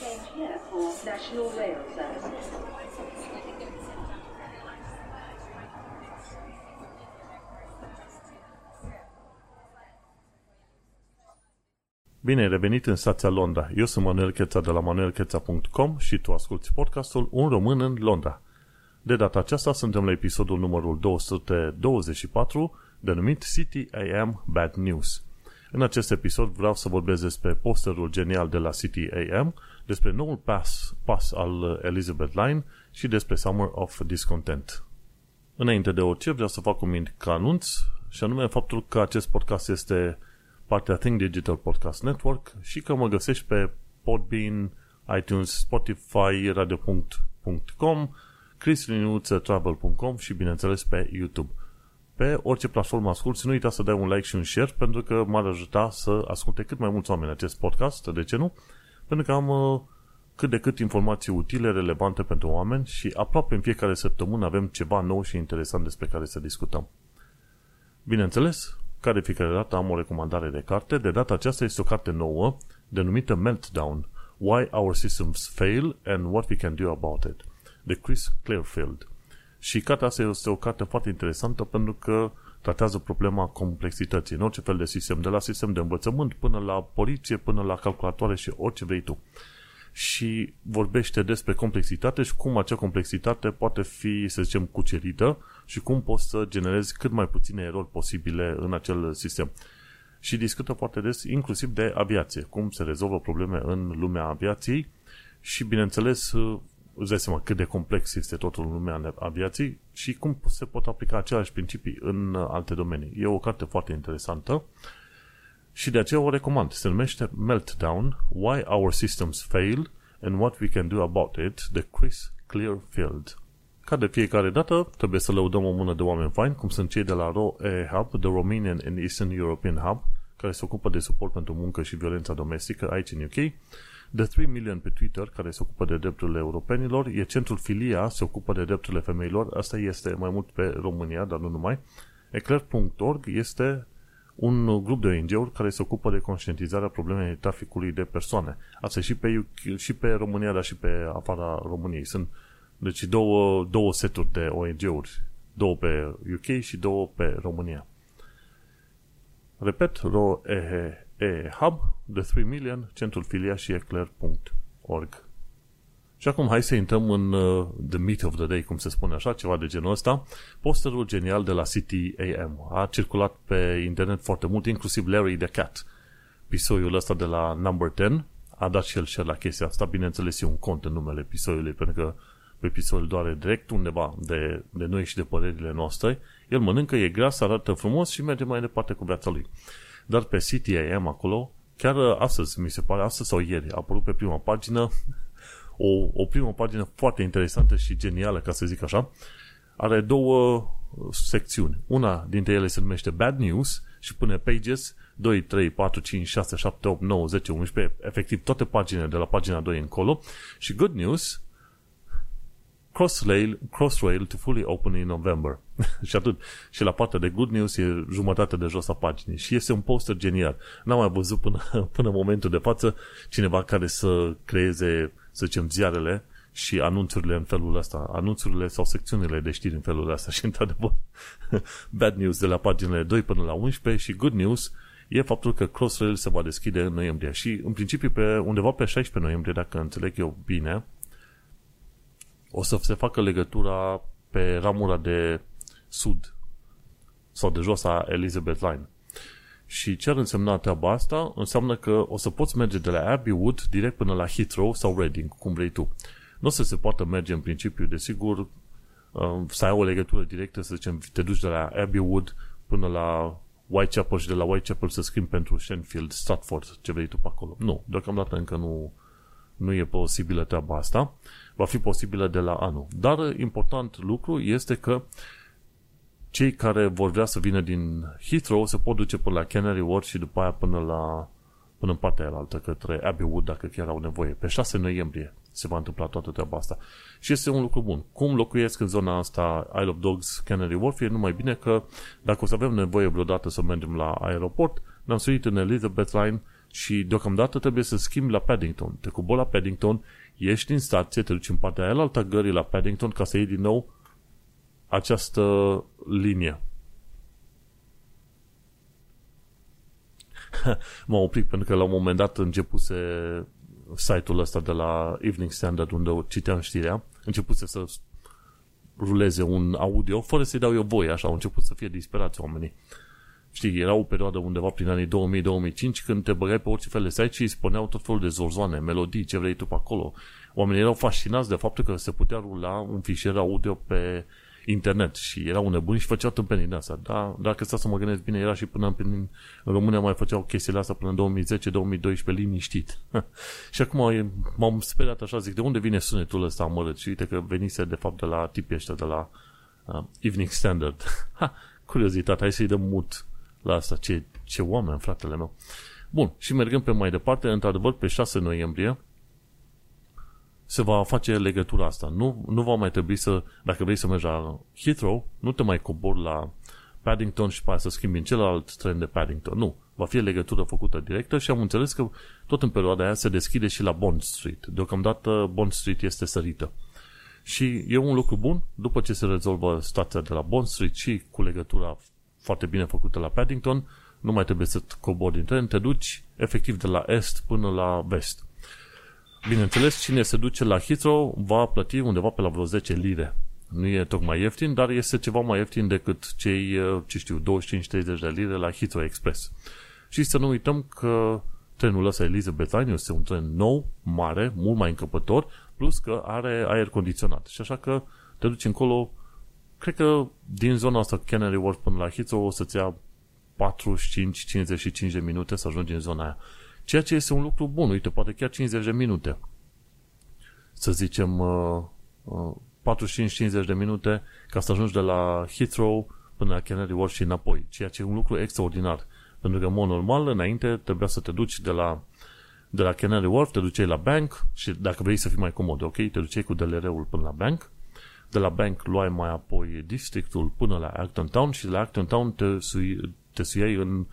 Change here for National Rail Services. Bine ai revenit în stația Londra. Eu sunt Manuel Cheța de la manuelcheța.com și tu asculti podcastul Un român în Londra. De data aceasta suntem la episodul numărul 224, denumit City AM Bad News. În acest episod vreau să vorbesc despre posterul genial de la City AM, despre noul pas, pas al Elizabeth Line și despre Summer of Discontent. Înainte de orice, vreau să fac un mic anunț, și anume faptul că acest podcast este partea Think Digital Podcast Network și că mă găsești pe Podbean, iTunes, Spotify, radio.com, chrislinuțetravel.com și bineînțeles pe YouTube. Pe orice platformă asculti, nu uita să dai un like și un share pentru că m-ar ajuta să asculte cât mai mulți oameni acest podcast, de ce nu? Pentru că am uh, cât de cât informații utile, relevante pentru oameni și aproape în fiecare săptămână avem ceva nou și interesant despre care să discutăm. Bineînțeles, ca de fiecare dată am o recomandare de carte. De data aceasta este o carte nouă denumită Meltdown. Why Our Systems Fail and What We Can Do About It. De Chris Clearfield. Și cartea asta este o carte foarte interesantă pentru că tratează problema complexității în orice fel de sistem, de la sistem de învățământ până la poliție, până la calculatoare și orice vrei tu. Și vorbește despre complexitate și cum acea complexitate poate fi, să zicem, cucerită și cum poți să generezi cât mai puține erori posibile în acel sistem. Și discută foarte des inclusiv de aviație, cum se rezolvă probleme în lumea aviației și, bineînțeles, îți dai seama cât de complex este totul în lumea aviației și cum se pot aplica aceleași principii în alte domenii. E o carte foarte interesantă și de aceea o recomand. Se numește Meltdown, Why Our Systems Fail and What We Can Do About It, de Chris Clearfield. Ca de fiecare dată, trebuie să lăudăm o mână de oameni faini, cum sunt cei de la ROE Hub, The Romanian and Eastern European Hub, care se ocupă de suport pentru muncă și violența domestică aici în UK, The 3 Million pe Twitter, care se ocupă de drepturile europenilor, e centrul Filia, se ocupă de drepturile femeilor, asta este mai mult pe România, dar nu numai. Eclair.org este un grup de ONG-uri care se ocupă de conștientizarea problemei traficului de persoane. Asta și pe, UK, și pe România, dar și pe afara României. Sunt deci două, două seturi de ONG-uri, două pe UK și două pe România. Repet, ROEHE e Hub, The 3 Million, centrul filia și eclair.org. Și acum hai să intrăm în uh, the meat of the day, cum se spune așa, ceva de genul ăsta. Posterul genial de la City AM a circulat pe internet foarte mult, inclusiv Larry the Cat. Pisoiul ăsta de la Number 10 a dat și el share la chestia asta. Bineînțeles, e un cont în numele episodului, pentru că pe episodul doare direct undeva de, de noi și de părerile noastre. El mănâncă, e gras, arată frumos și merge mai departe cu viața lui. Dar pe CTAM acolo, chiar astăzi, mi se pare, astăzi sau ieri, a apărut pe prima pagină o, o primă pagină foarte interesantă și genială, ca să zic așa. Are două secțiuni. Una dintre ele se numește Bad News și pune pages 2, 3, 4, 5, 6, 7, 8, 9, 10, 11, efectiv toate paginile de la pagina 2 încolo. Și Good News Crossrail, Crossrail to fully open in November. și atât. Și la partea de good news e jumătate de jos a paginii. Și este un poster genial. N-am mai văzut până, până în momentul de față cineva care să creeze, să zicem, ziarele și anunțurile în felul ăsta, anunțurile sau secțiunile de știri în felul ăsta și într-adevăr bad news de la paginile 2 până la 11 și good news e faptul că Crossrail se va deschide în noiembrie și în principiu pe undeva pe 16 noiembrie, dacă înțeleg eu bine, o să se facă legătura pe ramura de sud sau de jos a Elizabeth Line. Și ce ar însemna treaba asta? Înseamnă că o să poți merge de la Abbey Wood direct până la Heathrow sau Reading, cum vrei tu. Nu o să se poată merge în principiu, desigur, uh, să ai o legătură directă, să zicem, te duci de la Abbey Wood până la Whitechapel și de la Whitechapel să schimbi pentru Shenfield, Stratford, ce vrei tu pe acolo. Nu, deocamdată încă nu, nu e posibilă treaba asta va fi posibilă de la anul. Dar important lucru este că cei care vor vrea să vină din Heathrow se pot duce până la Canary Wharf și după aia până la până în partea aia altă, către Abbey Wood, dacă chiar au nevoie. Pe 6 noiembrie se va întâmpla toată treaba asta. Și este un lucru bun. Cum locuiesc în zona asta Isle of Dogs, Canary Wharf, e numai bine că dacă o să avem nevoie vreodată să mergem la aeroport, ne-am suit în Elizabeth Line și deocamdată trebuie să schimbi la Paddington. Te cobori la Paddington, ieși din stație, te duci în partea aia alta gării la Paddington ca să iei din nou această linie. M-am oprit pentru că la un moment dat începuse site-ul ăsta de la Evening Standard unde citeam știrea, începuse să ruleze un audio fără să-i dau eu voie, așa, au început să fie disperați oamenii. Știi, era o perioadă undeva prin anii 2000-2005 când te băgai pe orice fel de site și îi spuneau tot felul de zorzoane, melodii, ce vrei tu pe acolo. Oamenii erau fascinați de faptul că se putea rula un fișier audio pe internet și erau nebuni și făceau tâmpenii de asta. Da, dacă stau să mă gândesc bine, era și până în, în România mai făceau chestiile astea până în 2010-2012 liniștit. și acum m-am speriat așa, zic, de unde vine sunetul ăsta amărât? Și uite că venise de fapt de la tipii ăștia, de la uh, Evening Standard. ha, curiozitate, hai să-i dăm mut la asta. Ce, ce oameni, fratele meu. Bun, și mergând pe mai departe, într-adevăr, pe 6 noiembrie, se va face legătura asta. Nu, nu va mai trebui să, dacă vrei să mergi la Heathrow, nu te mai cobor la Paddington și pe să schimbi în celălalt tren de Paddington. Nu. Va fi legătură făcută directă și am înțeles că tot în perioada aia se deschide și la Bond Street. Deocamdată Bond Street este sărită. Și e un lucru bun, după ce se rezolvă stația de la Bond Street și cu legătura foarte bine făcută la Paddington, nu mai trebuie să cobori din tren, te duci efectiv de la est până la vest. Bineînțeles, cine se duce la Heathrow va plăti undeva pe la vreo 10 lire. Nu e tocmai ieftin, dar este ceva mai ieftin decât cei, ce știu, 25-30 de lire la Heathrow Express. Și să nu uităm că trenul ăsta Elizabeth Line este un tren nou, mare, mult mai încăpător, plus că are aer condiționat. Și așa că te duci încolo, cred că din zona asta Canary Wharf până la Heathrow o să-ți ia 45-55 de minute să ajungi în zona aia. Ceea ce este un lucru bun, uite, poate chiar 50 de minute. Să zicem uh, uh, 45-50 de minute ca să ajungi de la Heathrow până la Canary Wharf și înapoi, ceea ce e un lucru extraordinar. Pentru că, în mod normal, înainte trebuia să te duci de la, de la Canary Wharf, te duceai la bank și dacă vrei să fii mai comod, ok, te duceai cu DLR-ul până la bank, de la bank luai mai apoi districtul până la Acton Town și de la Acton Town te, sui, te suiai în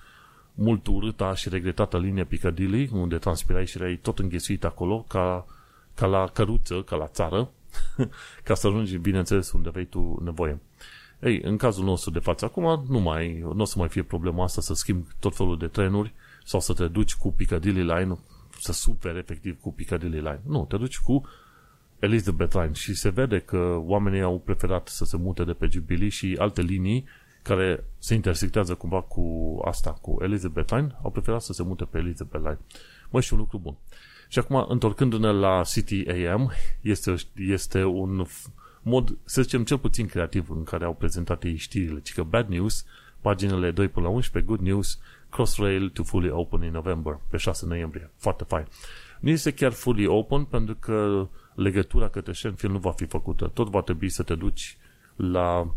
mult urâta și regretată linie Piccadilly, unde transpirai și erai tot înghesuit acolo, ca, ca la căruță, ca la țară, ca să ajungi, bineînțeles, unde vei tu nevoie. Ei, în cazul nostru de față acum, nu mai, nu o să mai fie problema asta să schimbi tot felul de trenuri sau să te duci cu Piccadilly Line, să superi efectiv cu Piccadilly Line. Nu, te duci cu Elizabeth Line și se vede că oamenii au preferat să se mute de pe Jubilee și alte linii care se intersectează cumva cu asta, cu Elizabeth Line, au preferat să se mute pe Elizabeth Line. Mă, și un lucru bun. Și acum, întorcându-ne la City AM, este, este un mod, să zicem, cel puțin creativ în care au prezentat ei știrile, ci că Bad News, paginile 2 până la 11, Good News, Crossrail to fully open in November, pe 6 noiembrie. Foarte fain. Nu este chiar fully open pentru că legătura către Shenfield nu va fi făcută. Tot va trebui să te duci la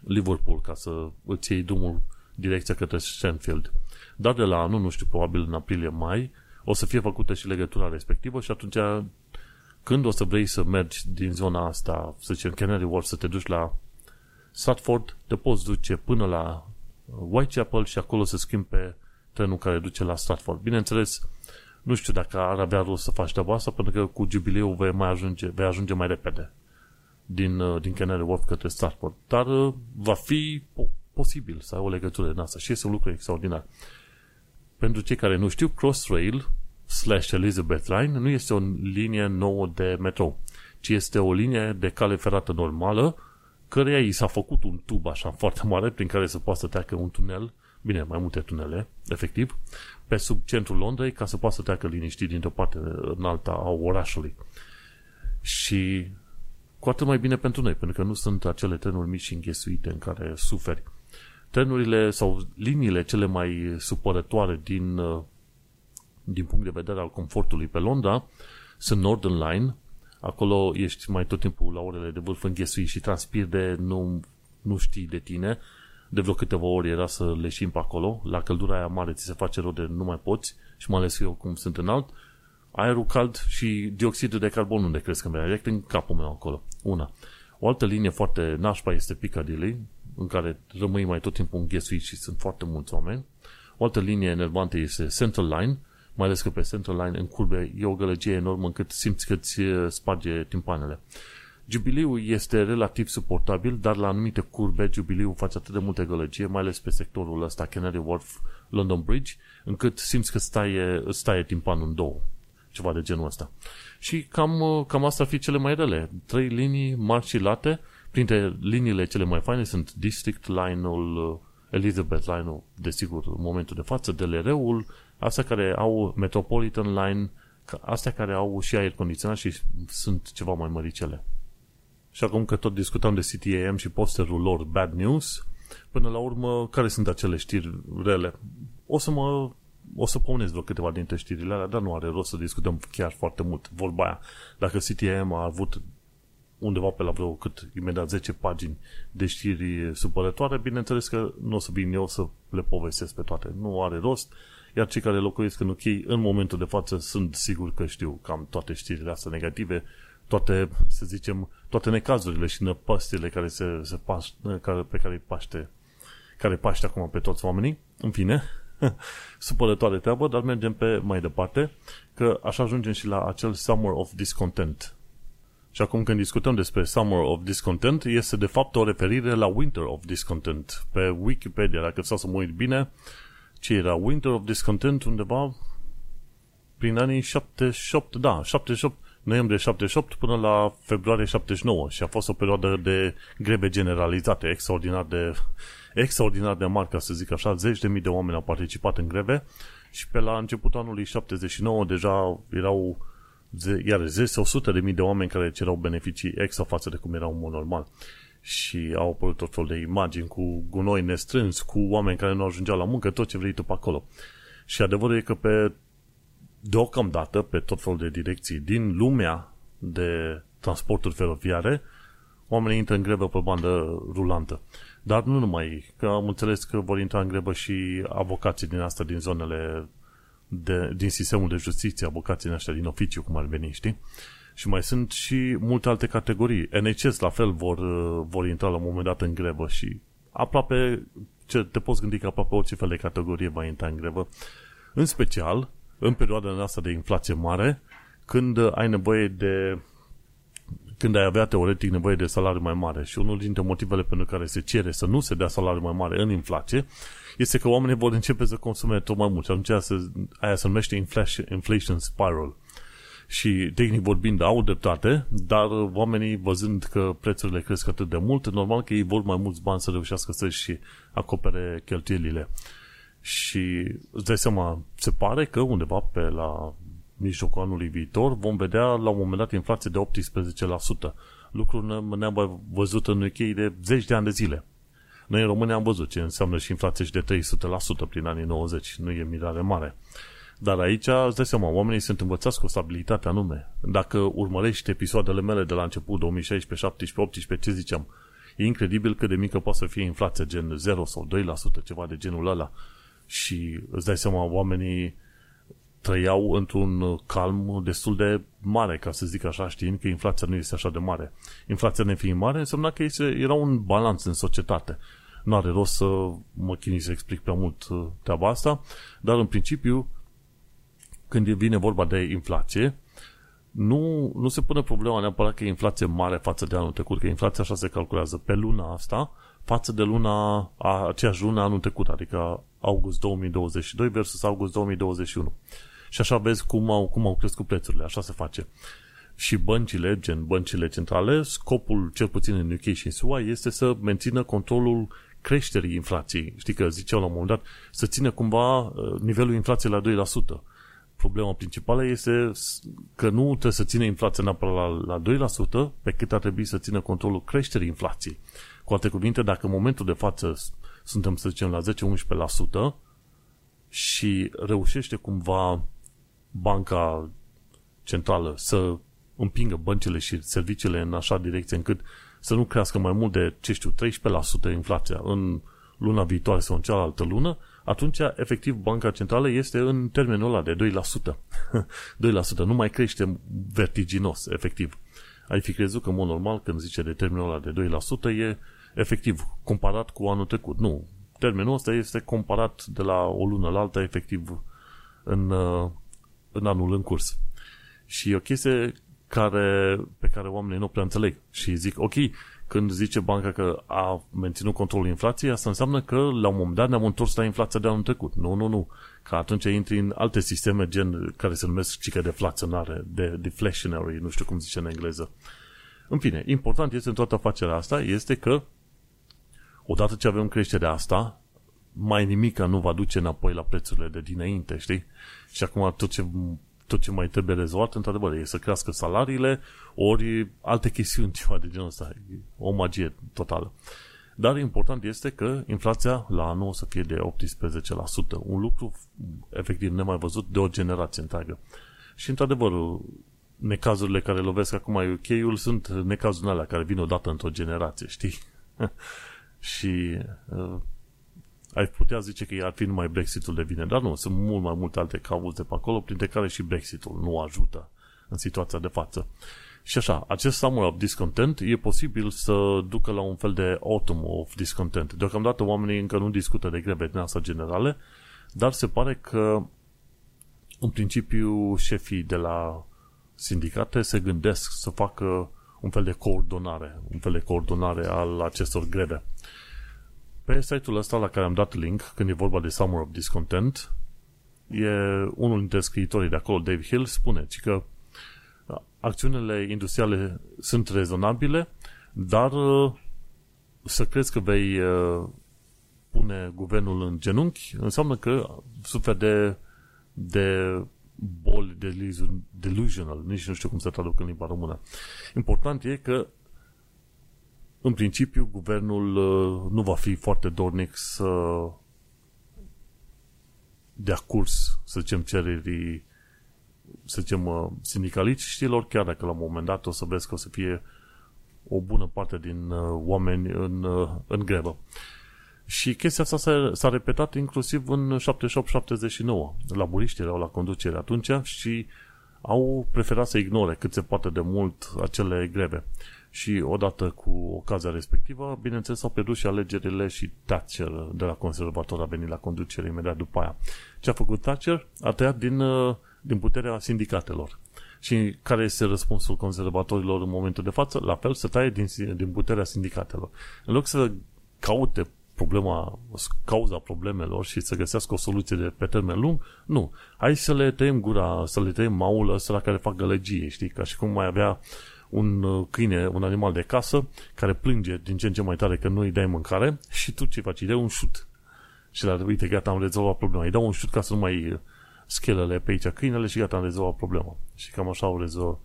Liverpool ca să îți iei drumul direcția către Shenfield. Dar de la anul, nu știu, probabil în aprilie-mai, o să fie făcută și legătura respectivă și atunci când o să vrei să mergi din zona asta, să zicem Canary Wharf, să te duci la Stratford, te poți duce până la Whitechapel și acolo să schimbi pe trenul care duce la Stratford. Bineînțeles, nu știu dacă ar avea rost să faci treaba asta, pentru că cu jubileul vei, mai ajunge, vei ajunge mai repede din, uh, din Canary Wharf către Stratford. Dar uh, va fi po- posibil să ai o legătură din asta și este un lucru extraordinar. Pentru cei care nu știu, Crossrail slash Elizabeth Line nu este o linie nouă de metrou, ci este o linie de cale ferată normală, căreia i s-a făcut un tub așa foarte mare prin care să poată să treacă un tunel, bine, mai multe tunele, efectiv, pe sub centrul Londrei ca să poată să treacă liniștit dintr-o parte în alta a orașului. Și cu atât mai bine pentru noi, pentru că nu sunt acele trenuri mici și înghesuite în care suferi. Trenurile sau liniile cele mai supărătoare din, uh, din punct de vedere al confortului pe Londra sunt Northern Line. Acolo ești mai tot timpul la orele de vârf înghesuit și transpiri de nu, nu știi de tine. De vreo câteva ori era să leșim pe acolo. La căldura aia mare ți se face rău de nu mai poți și mai ales eu cum sunt înalt aerul cald și dioxidul de carbon unde cresc în direct în capul meu acolo. Una. O altă linie foarte nașpa este Piccadilly, în care rămâi mai tot timpul înghesuit și sunt foarte mulți oameni. O altă linie enervantă este Central Line, mai ales că pe Central Line în curbe e o gălăgie enormă încât simți că îți sparge timpanele. Jubileul este relativ suportabil, dar la anumite curbe Jubileul face atât de multe gălăgie, mai ales pe sectorul ăsta, Canary Wharf, London Bridge, încât simți că stai, îți stai timpanul în două. Ceva de genul ăsta. Și cam, cam asta ar fi cele mai rele. Trei linii mari și late. Printre liniile cele mai faine sunt District Line-ul, Elizabeth Line-ul, desigur, în momentul de față, DLR-ul, astea care au Metropolitan Line, astea care au și aer condiționat și sunt ceva mai măricele. Și acum că tot discutam de CTAM și posterul lor Bad News, până la urmă, care sunt acele știri rele? O să mă o să pomenesc vreo câteva dintre știrile alea, dar nu are rost să discutăm chiar foarte mult. Vorba aia, dacă CTM a avut undeva pe la vreo cât, imediat 10 pagini de știri supărătoare, bineînțeles că nu o să vin eu să le povestesc pe toate. Nu are rost, iar cei care locuiesc în UK în momentul de față sunt sigur că știu cam toate știrile astea negative, toate, să zicem, toate necazurile și năpăstile care se, se paș, care, pe care îi paște, care paște acum pe toți oamenii. În fine, supărătoare treabă, dar mergem pe mai departe, că așa ajungem și la acel Summer of Discontent. Și acum când discutăm despre Summer of Discontent, este de fapt o referire la Winter of Discontent. Pe Wikipedia, dacă stau să mă uit bine, ce era Winter of Discontent undeva prin anii 78, da, 78, noiembrie 78 până la februarie 79 și a fost o perioadă de greve generalizate, extraordinar de, extraordinar de mari, ca să zic așa, zeci de mii de oameni au participat în greve și pe la începutul anului 79 deja erau iar zeci sau sute de mii de oameni care cerau beneficii extra față de cum erau în mod normal și au apărut tot fel de imagini cu gunoi nestrâns, cu oameni care nu ajungeau la muncă, tot ce vrei tu pe acolo. Și adevărul e că pe deocamdată pe tot felul de direcții din lumea de transporturi feroviare, oamenii intră în grevă pe bandă rulantă. Dar nu numai, că am înțeles că vor intra în grevă și avocații din asta, din zonele de, din sistemul de justiție, avocații din ăștia din oficiu, cum ar veni, știi? Și mai sunt și multe alte categorii. NHS la fel vor, vor intra la un moment dat în grevă și aproape, ce, te poți gândi că aproape orice fel de categorie va intra în grevă. În special, în perioada asta de inflație mare, când ai nevoie de când ai avea teoretic nevoie de salariu mai mare și unul dintre motivele pentru care se cere să nu se dea salariu mai mare în inflație este că oamenii vor începe să consume tot mai mult și atunci se, aia se numește inflation, inflation spiral. Și tehnic vorbind au dreptate, dar oamenii văzând că prețurile cresc atât de mult, normal că ei vor mai mulți bani să reușească să-și acopere cheltuielile. Și îți dai seama, se pare că undeva pe la mijlocul anului viitor vom vedea la un moment dat inflație de 18%. Lucru ne-am văzut în UK de zeci de ani de zile. Noi în România am văzut ce înseamnă și inflație și de 300% prin anii 90. Nu e mirare mare. Dar aici, îți dai seama, oamenii sunt învățați cu stabilitate anume. Dacă urmărești episoadele mele de la început, 2016, 17, 18, ce ziceam, e incredibil cât de mică poate să fie inflația, gen 0 sau 2%, ceva de genul ăla și îți dai seama, oamenii trăiau într-un calm destul de mare, ca să zic așa, știind că inflația nu este așa de mare. Inflația nefiind mare însemna că este, era un balans în societate. Nu are rost să mă chinui să explic prea mult uh, treaba asta, dar în principiu, când vine vorba de inflație, nu, nu se pune problema neapărat că e inflație mare față de anul trecut, că inflația așa se calculează pe luna asta, față de luna, a, aceeași lună anul trecut, adică august 2022 versus august 2021. Și așa vezi cum au, cum au crescut prețurile, așa se face. Și băncile, gen băncile centrale, scopul, cel puțin în UK și în SUA, este să mențină controlul creșterii inflației. Știi că ziceau la un moment dat să țină cumva uh, nivelul inflației la 2%. Problema principală este că nu trebuie să țină inflația neapărat la, la 2%, pe cât ar trebui să țină controlul creșterii inflației. Cu alte cuvinte, dacă în momentul de față suntem, să zicem, la 10-11% și reușește cumva banca centrală să împingă băncile și serviciile în așa direcție încât să nu crească mai mult de, ce știu, 13% inflația în luna viitoare sau în cealaltă lună, atunci, efectiv, Banca Centrală este în termenul ăla de 2%. 2%. Nu mai crește vertiginos, efectiv. Ai fi crezut că, în mod normal, când zice de termenul ăla de 2%, e efectiv comparat cu anul trecut. Nu. termenul ăsta este comparat de la o lună la alta, efectiv, în, uh, în anul în curs. Și e o chestie care, pe care oamenii nu prea înțeleg. Și zic, ok, când zice banca că a menținut controlul inflației, asta înseamnă că la un moment dat ne-am întors la inflația de anul trecut. Nu, nu, nu. Că atunci intri în alte sisteme gen care se numesc cică deflaționare, de deflationary, nu știu cum zice în engleză. În fine, important este în toată afacerea asta este că odată ce avem creșterea asta, mai nimica nu va duce înapoi la prețurile de dinainte, știi? Și acum tot ce, tot ce mai trebuie rezolvat, într-adevăr, e să crească salariile, ori alte chestiuni, ceva de genul ăsta. O magie totală. Dar important este că inflația la anul o să fie de 18%. Un lucru efectiv nemai văzut de o generație întreagă. Și într-adevăr, necazurile care lovesc acum UK-ul sunt necazurile alea care vin odată într-o generație, știi? și uh, ai putea zice că ar fi numai Brexitul de vine, dar nu, sunt mult mai multe alte cauze pe acolo, printre care și Brexitul nu ajută în situația de față. Și așa, acest summer of discontent e posibil să ducă la un fel de autumn of discontent. Deocamdată oamenii încă nu discută de greve din asta generale, dar se pare că în principiu șefii de la sindicate se gândesc să facă un fel de coordonare, un fel de coordonare al acestor greve. Pe site-ul ăsta la care am dat link, când e vorba de Summer of Discontent, e unul dintre scriitorii de acolo, Dave Hill, spune că acțiunile industriale sunt rezonabile, dar uh, să crezi că vei uh, pune guvernul în genunchi înseamnă că suferi de, de boli delusional, nici nu știu cum să traduc în limba română. Important e că în principiu guvernul uh, nu va fi foarte dornic să dea curs, să zicem, cererii să zicem, uh, sindicaliștilor, chiar dacă la un moment dat o să vezi că o să fie o bună parte din uh, oameni în, în grevă. Și chestia asta s-a, s-a repetat inclusiv în 78-79. Laburiștii erau la conducere atunci și au preferat să ignore cât se poate de mult acele greve. Și odată cu ocazia respectivă, bineînțeles, au pierdut și alegerile și Thatcher de la conservator a venit la conducere imediat după aia. Ce a făcut Thatcher? A tăiat din, din puterea sindicatelor. Și care este răspunsul conservatorilor în momentul de față? La fel, să taie din, din puterea sindicatelor. În loc să caute problema, cauza problemelor și să găsească o soluție de pe termen lung, nu. Hai să le tăiem gura, să le tăiem maul ăsta la care fac gălăgie, știi? Ca și cum mai avea un uh, câine, un animal de casă, care plânge din ce în ce mai tare că nu îi dai mâncare și tu ce faci? Îi dai un șut. Și la uite, gata, am rezolvat problema. Îi dau un șut ca să nu mai uh, schelele pe aici câinele și gata, am rezolvat problema. Și cam așa au rezolvat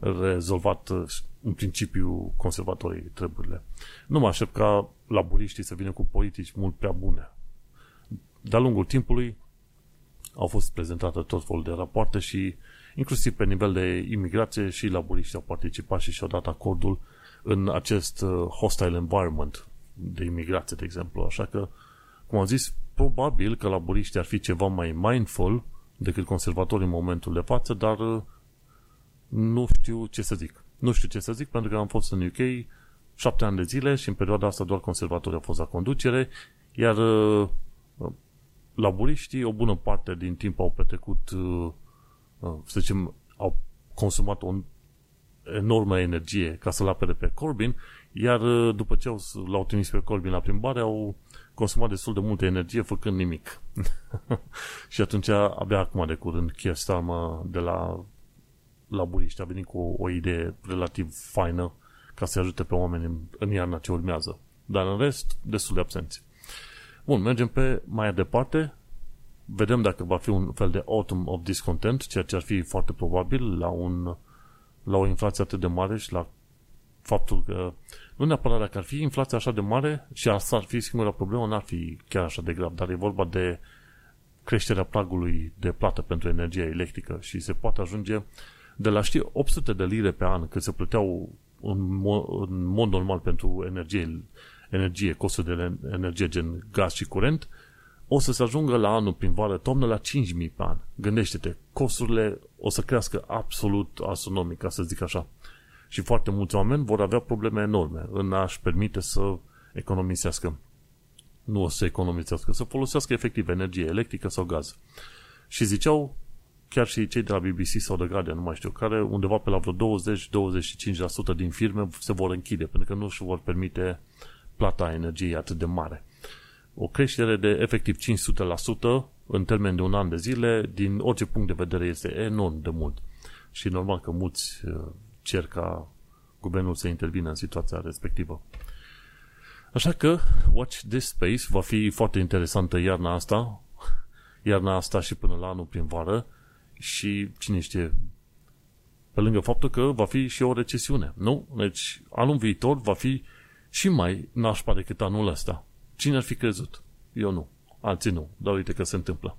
rezolvat uh, în principiu conservatorii treburile. Nu mă aștept ca laburiștii să vină cu politici mult prea bune. De-a lungul timpului au fost prezentate tot felul de rapoarte și inclusiv pe nivel de imigrație și laburiștii au participat și și-au dat acordul în acest uh, hostile environment de imigrație, de exemplu. Așa că, cum am zis, probabil că laburiștii ar fi ceva mai mindful decât conservatorii în momentul de față, dar uh, nu știu ce să zic. Nu știu ce să zic pentru că am fost în UK șapte ani de zile și în perioada asta doar conservatorii au fost la conducere, iar uh, laburiștii o bună parte din timp au petrecut, uh, uh, să zicem, au consumat o enormă energie ca să-l apere pe Corbyn, iar după ce l-au trimis pe Corbyn la plimbare, au consumat destul de multă energie făcând nimic. și atunci, abia acum de curând, Keir Starmer de la laburiști a venit cu o, o idee relativ faină ca să ajute pe oameni în, în iarna ce urmează. Dar în rest, destul de absenți. Bun, mergem pe mai departe. Vedem dacă va fi un fel de autumn of discontent, ceea ce ar fi foarte probabil la, un, la o inflație atât de mare și la faptul că nu neapărat dacă ar fi inflația așa de mare și asta ar fi singura problemă, n-ar fi chiar așa de grav, dar e vorba de creșterea pragului de plată pentru energie electrică și se poate ajunge de la, știi, 800 de lire pe an cât se plăteau în mod, în mod normal pentru energie, energie, costul de energie gen gaz și curent, o să se ajungă la anul prin vară, toamnă, la 5.000 pe an. Gândește-te, costurile o să crească absolut astronomic, ca să zic așa. Și foarte mulți oameni vor avea probleme enorme în a-și permite să economisească. nu o să economisească, să folosească efectiv energie electrică sau gaz. Și ziceau chiar și cei de la BBC sau de Guardian, nu mai știu, care undeva pe la vreo 20-25% din firme se vor închide, pentru că nu își vor permite plata energiei atât de mare. O creștere de efectiv 500% în termen de un an de zile, din orice punct de vedere, este enorm de mult. Și normal că mulți uh, cer ca guvernul să intervină în situația respectivă. Așa că Watch This Space va fi foarte interesantă iarna asta, iarna asta și până la anul prin vară și cine știe, pe lângă faptul că va fi și o recesiune, nu? Deci anul viitor va fi și mai nașpa decât anul ăsta. Cine ar fi crezut? Eu nu. Alții nu. Dar uite că se întâmplă.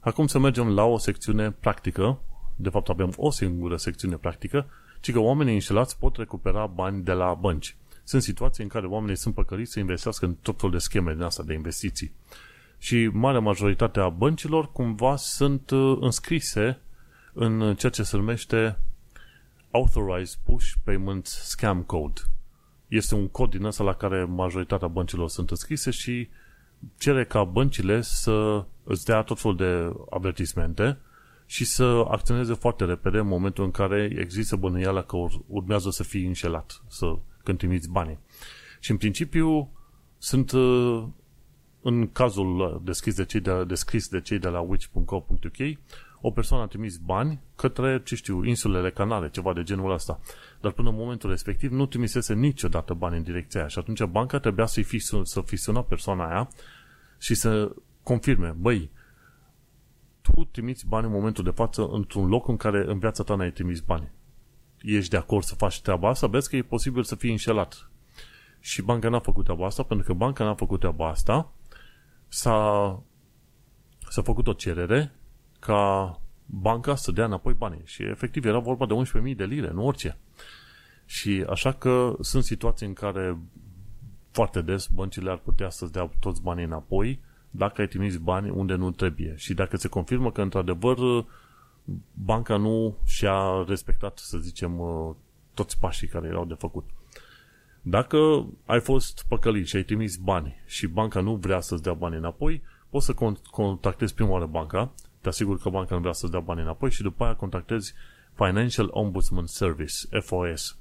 Acum să mergem la o secțiune practică. De fapt avem o singură secțiune practică, ci că oamenii înșelați pot recupera bani de la bănci. Sunt situații în care oamenii sunt păcăliți să investească în tot felul de scheme din asta de investiții. Și marea majoritate a băncilor cumva sunt uh, înscrise în ceea ce se numește Authorized Push Payment Scam Code. Este un cod din ăsta la care majoritatea băncilor sunt înscrise și cere ca băncile să îți dea tot felul de avertismente și să acționeze foarte repede în momentul în care există bănuiala că urmează să fii înșelat, să când trimiți banii. Și în principiu sunt uh, în cazul deschis de cei de, descris de cei de la witch.co.uk o persoană a trimis bani către, ce știu, insulele Canare, ceva de genul ăsta. Dar până în momentul respectiv nu trimisese niciodată bani în direcția aia și atunci banca trebuia să-i fi, să fi sunat persoana aia și să confirme, băi, tu trimiți bani în momentul de față într-un loc în care în viața ta n-ai trimis bani. Ești de acord să faci treaba asta? Vezi că e posibil să fii înșelat. Și banca n-a făcut treaba asta, pentru că banca n-a făcut treaba asta, s-a, s-a făcut o cerere ca banca să dea înapoi banii. Și efectiv era vorba de 11.000 de lire, nu orice. Și așa că sunt situații în care foarte des băncile ar putea să-ți dea toți banii înapoi dacă ai trimis bani unde nu trebuie. Și dacă se confirmă că într-adevăr banca nu și-a respectat, să zicem, toți pașii care erau de făcut. Dacă ai fost păcălit și ai trimis bani și banca nu vrea să-ți dea bani înapoi, poți să contactezi prima oară banca, te asigur că banca nu vrea să-ți dea bani înapoi și după aia contactezi Financial Ombudsman Service, FOS,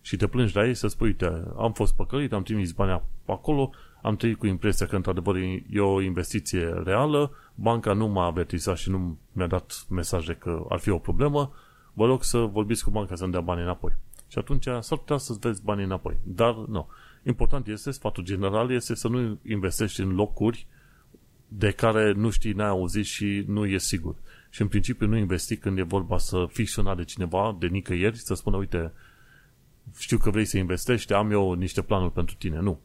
și te plângi la ei să spui, uite, am fost păcălit, am trimis bani acolo, am trăit cu impresia că într-adevăr e o investiție reală, banca nu m-a avertizat și nu mi-a dat mesaje că ar fi o problemă, vă rog să vorbiți cu banca să-mi dea bani înapoi. Și atunci s-ar putea să-ți vezi banii înapoi. Dar nu. Important este, sfatul general este să nu investești în locuri de care nu știi, n-ai auzit și nu e sigur. Și în principiu nu investi când e vorba să fii sunat de cineva, de nicăieri, să spună, uite, știu că vrei să investești, am eu niște planuri pentru tine. Nu.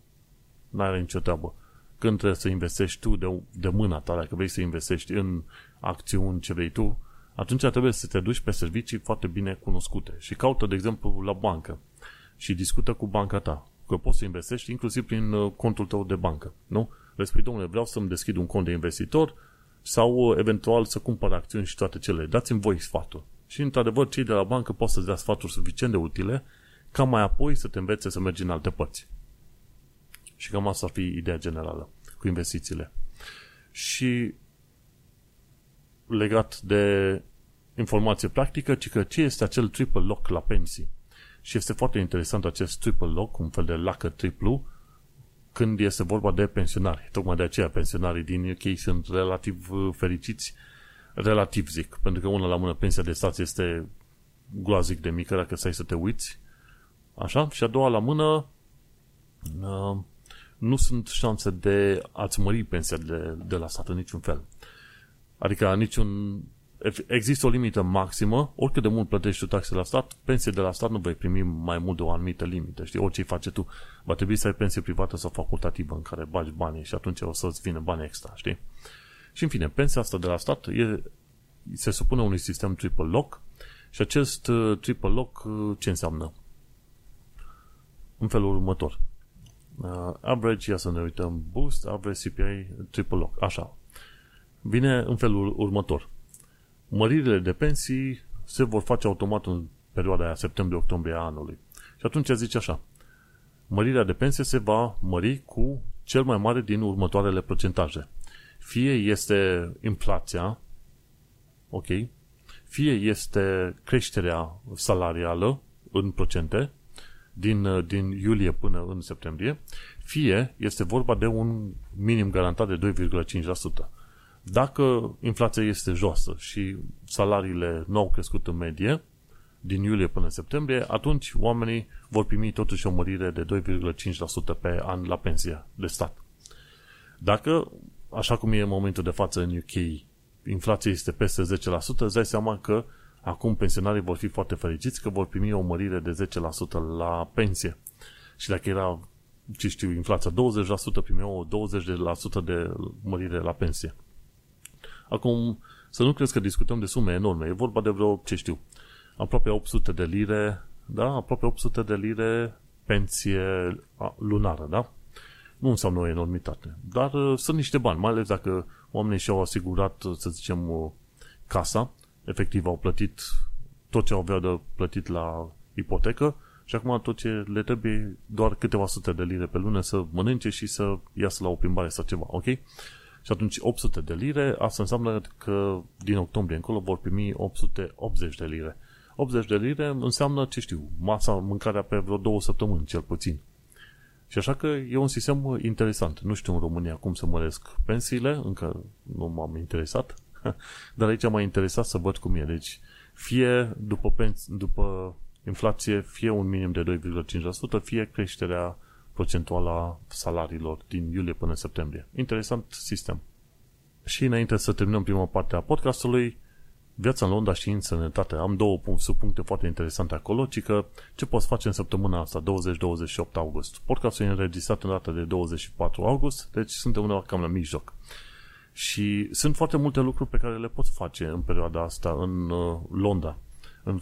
N-are nicio treabă. Când trebuie să investești tu de, de mâna ta, dacă vrei să investești în acțiuni ce vrei tu, atunci trebuie să te duci pe servicii foarte bine cunoscute și caută, de exemplu, la bancă și discută cu banca ta, că poți să investești inclusiv prin uh, contul tău de bancă, nu? Le spui, domnule, vreau să-mi deschid un cont de investitor sau uh, eventual să cumpăr acțiuni și toate cele. Dați-mi voi sfatul. Și, într-adevăr, cei de la bancă pot să-ți dea sfaturi suficient de utile ca mai apoi să te învețe să mergi în alte părți. Și cam asta ar fi ideea generală cu investițiile. Și legat de informație practică, ci că ce este acel triple lock la pensii. Și este foarte interesant acest triple lock, un fel de lacă triplu, când este vorba de pensionari. Tocmai de aceea pensionarii din UK sunt relativ uh, fericiți, relativ zic, pentru că una la mână pensia de stat este groazic de mică dacă stai să te uiți, așa, și a doua la mână uh, nu sunt șanse de a-ți mări pensia de, de la stat în niciun fel. Adică niciun există o limită maximă, oricât de mult plătești tu taxe la stat, pensie de la stat nu vei primi mai mult de o anumită limită, știi, orice îi face tu. Va trebui să ai pensie privată sau facultativă în care bagi banii și atunci o să-ți vină bani extra, știi? Și în fine, pensia asta de la stat e, se supune unui sistem triple lock și acest uh, triple lock uh, ce înseamnă? În felul următor. Uh, average, ia să ne uităm, boost, average CPI, triple lock, așa. Vine în felul următor măririle de pensii se vor face automat în perioada aia, septembrie-octombrie a anului. Și atunci zice așa, mărirea de pensie se va mări cu cel mai mare din următoarele procentaje. Fie este inflația, ok, fie este creșterea salarială în procente din, din iulie până în septembrie, fie este vorba de un minim garantat de 2,5%. Dacă inflația este josă și salariile nu au crescut în medie, din iulie până septembrie, atunci oamenii vor primi totuși o mărire de 2,5% pe an la pensia de stat. Dacă, așa cum e în momentul de față în UK, inflația este peste 10%, îți dai seama că acum pensionarii vor fi foarte fericiți că vor primi o mărire de 10% la pensie. Și dacă era, ce știu, inflația 20%, primeau 20% de mărire la pensie. Acum, să nu crezi că discutăm de sume enorme. E vorba de vreo, ce știu, aproape 800 de lire, da? Aproape 800 de lire pensie lunară, da? Nu înseamnă o enormitate. Dar uh, sunt niște bani, mai ales dacă oamenii și-au asigurat, uh, să zicem, uh, casa, efectiv au plătit tot ce au avea de plătit la ipotecă și acum tot ce le trebuie doar câteva sute de lire pe lună să mănânce și să iasă la o plimbare sau ceva, ok? Și atunci 800 de lire, asta înseamnă că din octombrie încolo vor primi 880 de lire. 80 de lire înseamnă, ce știu, masa, mâncarea pe vreo două săptămâni, cel puțin. Și așa că e un sistem interesant. Nu știu în România cum se măresc pensiile, încă nu m-am interesat, dar aici m-a interesat să văd cum e. Deci, fie după, pens- după inflație, fie un minim de 2,5%, fie creșterea procentuală a salariilor din iulie până în septembrie. Interesant sistem. Și înainte să terminăm prima parte a podcastului, viața în Londra și în sănătate. Am două subpuncte foarte interesante acolo, ci că ce poți face în săptămâna asta, 20-28 august. Podcastul e înregistrat în data de 24 august, deci suntem undeva cam la mijloc. Și sunt foarte multe lucruri pe care le poți face în perioada asta în uh, Londra.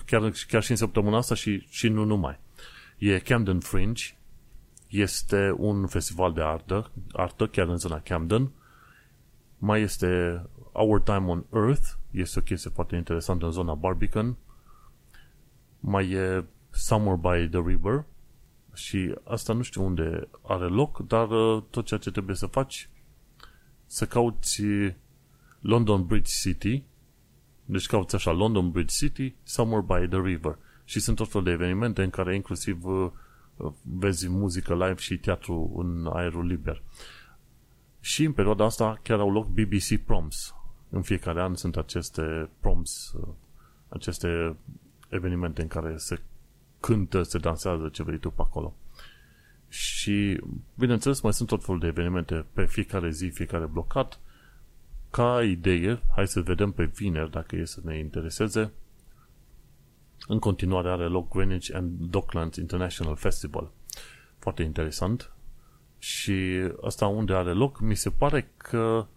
Chiar, chiar și în săptămâna asta și, și nu numai. E Camden Fringe, este un festival de artă, artă chiar în zona Camden. Mai este Our Time on Earth, este o chestie foarte interesantă în zona Barbican. Mai e Summer by the River și asta nu știu unde are loc, dar uh, tot ceea ce trebuie să faci să cauți London Bridge City deci cauți așa London Bridge City, Summer by the River și sunt tot fel de evenimente în care inclusiv uh, vezi muzică live și teatru în aerul liber. Și în perioada asta chiar au loc BBC Proms, în fiecare an sunt aceste proms, aceste evenimente în care se cântă, se dansează ce vrei tu pe acolo. Și, bineînțeles, mai sunt tot felul de evenimente pe fiecare zi, fiecare blocat. Ca idee, hai să vedem pe vineri, dacă e să ne intereseze, în continuare are loc Greenwich and Docklands International Festival. Foarte interesant. Și asta unde are loc, mi se pare că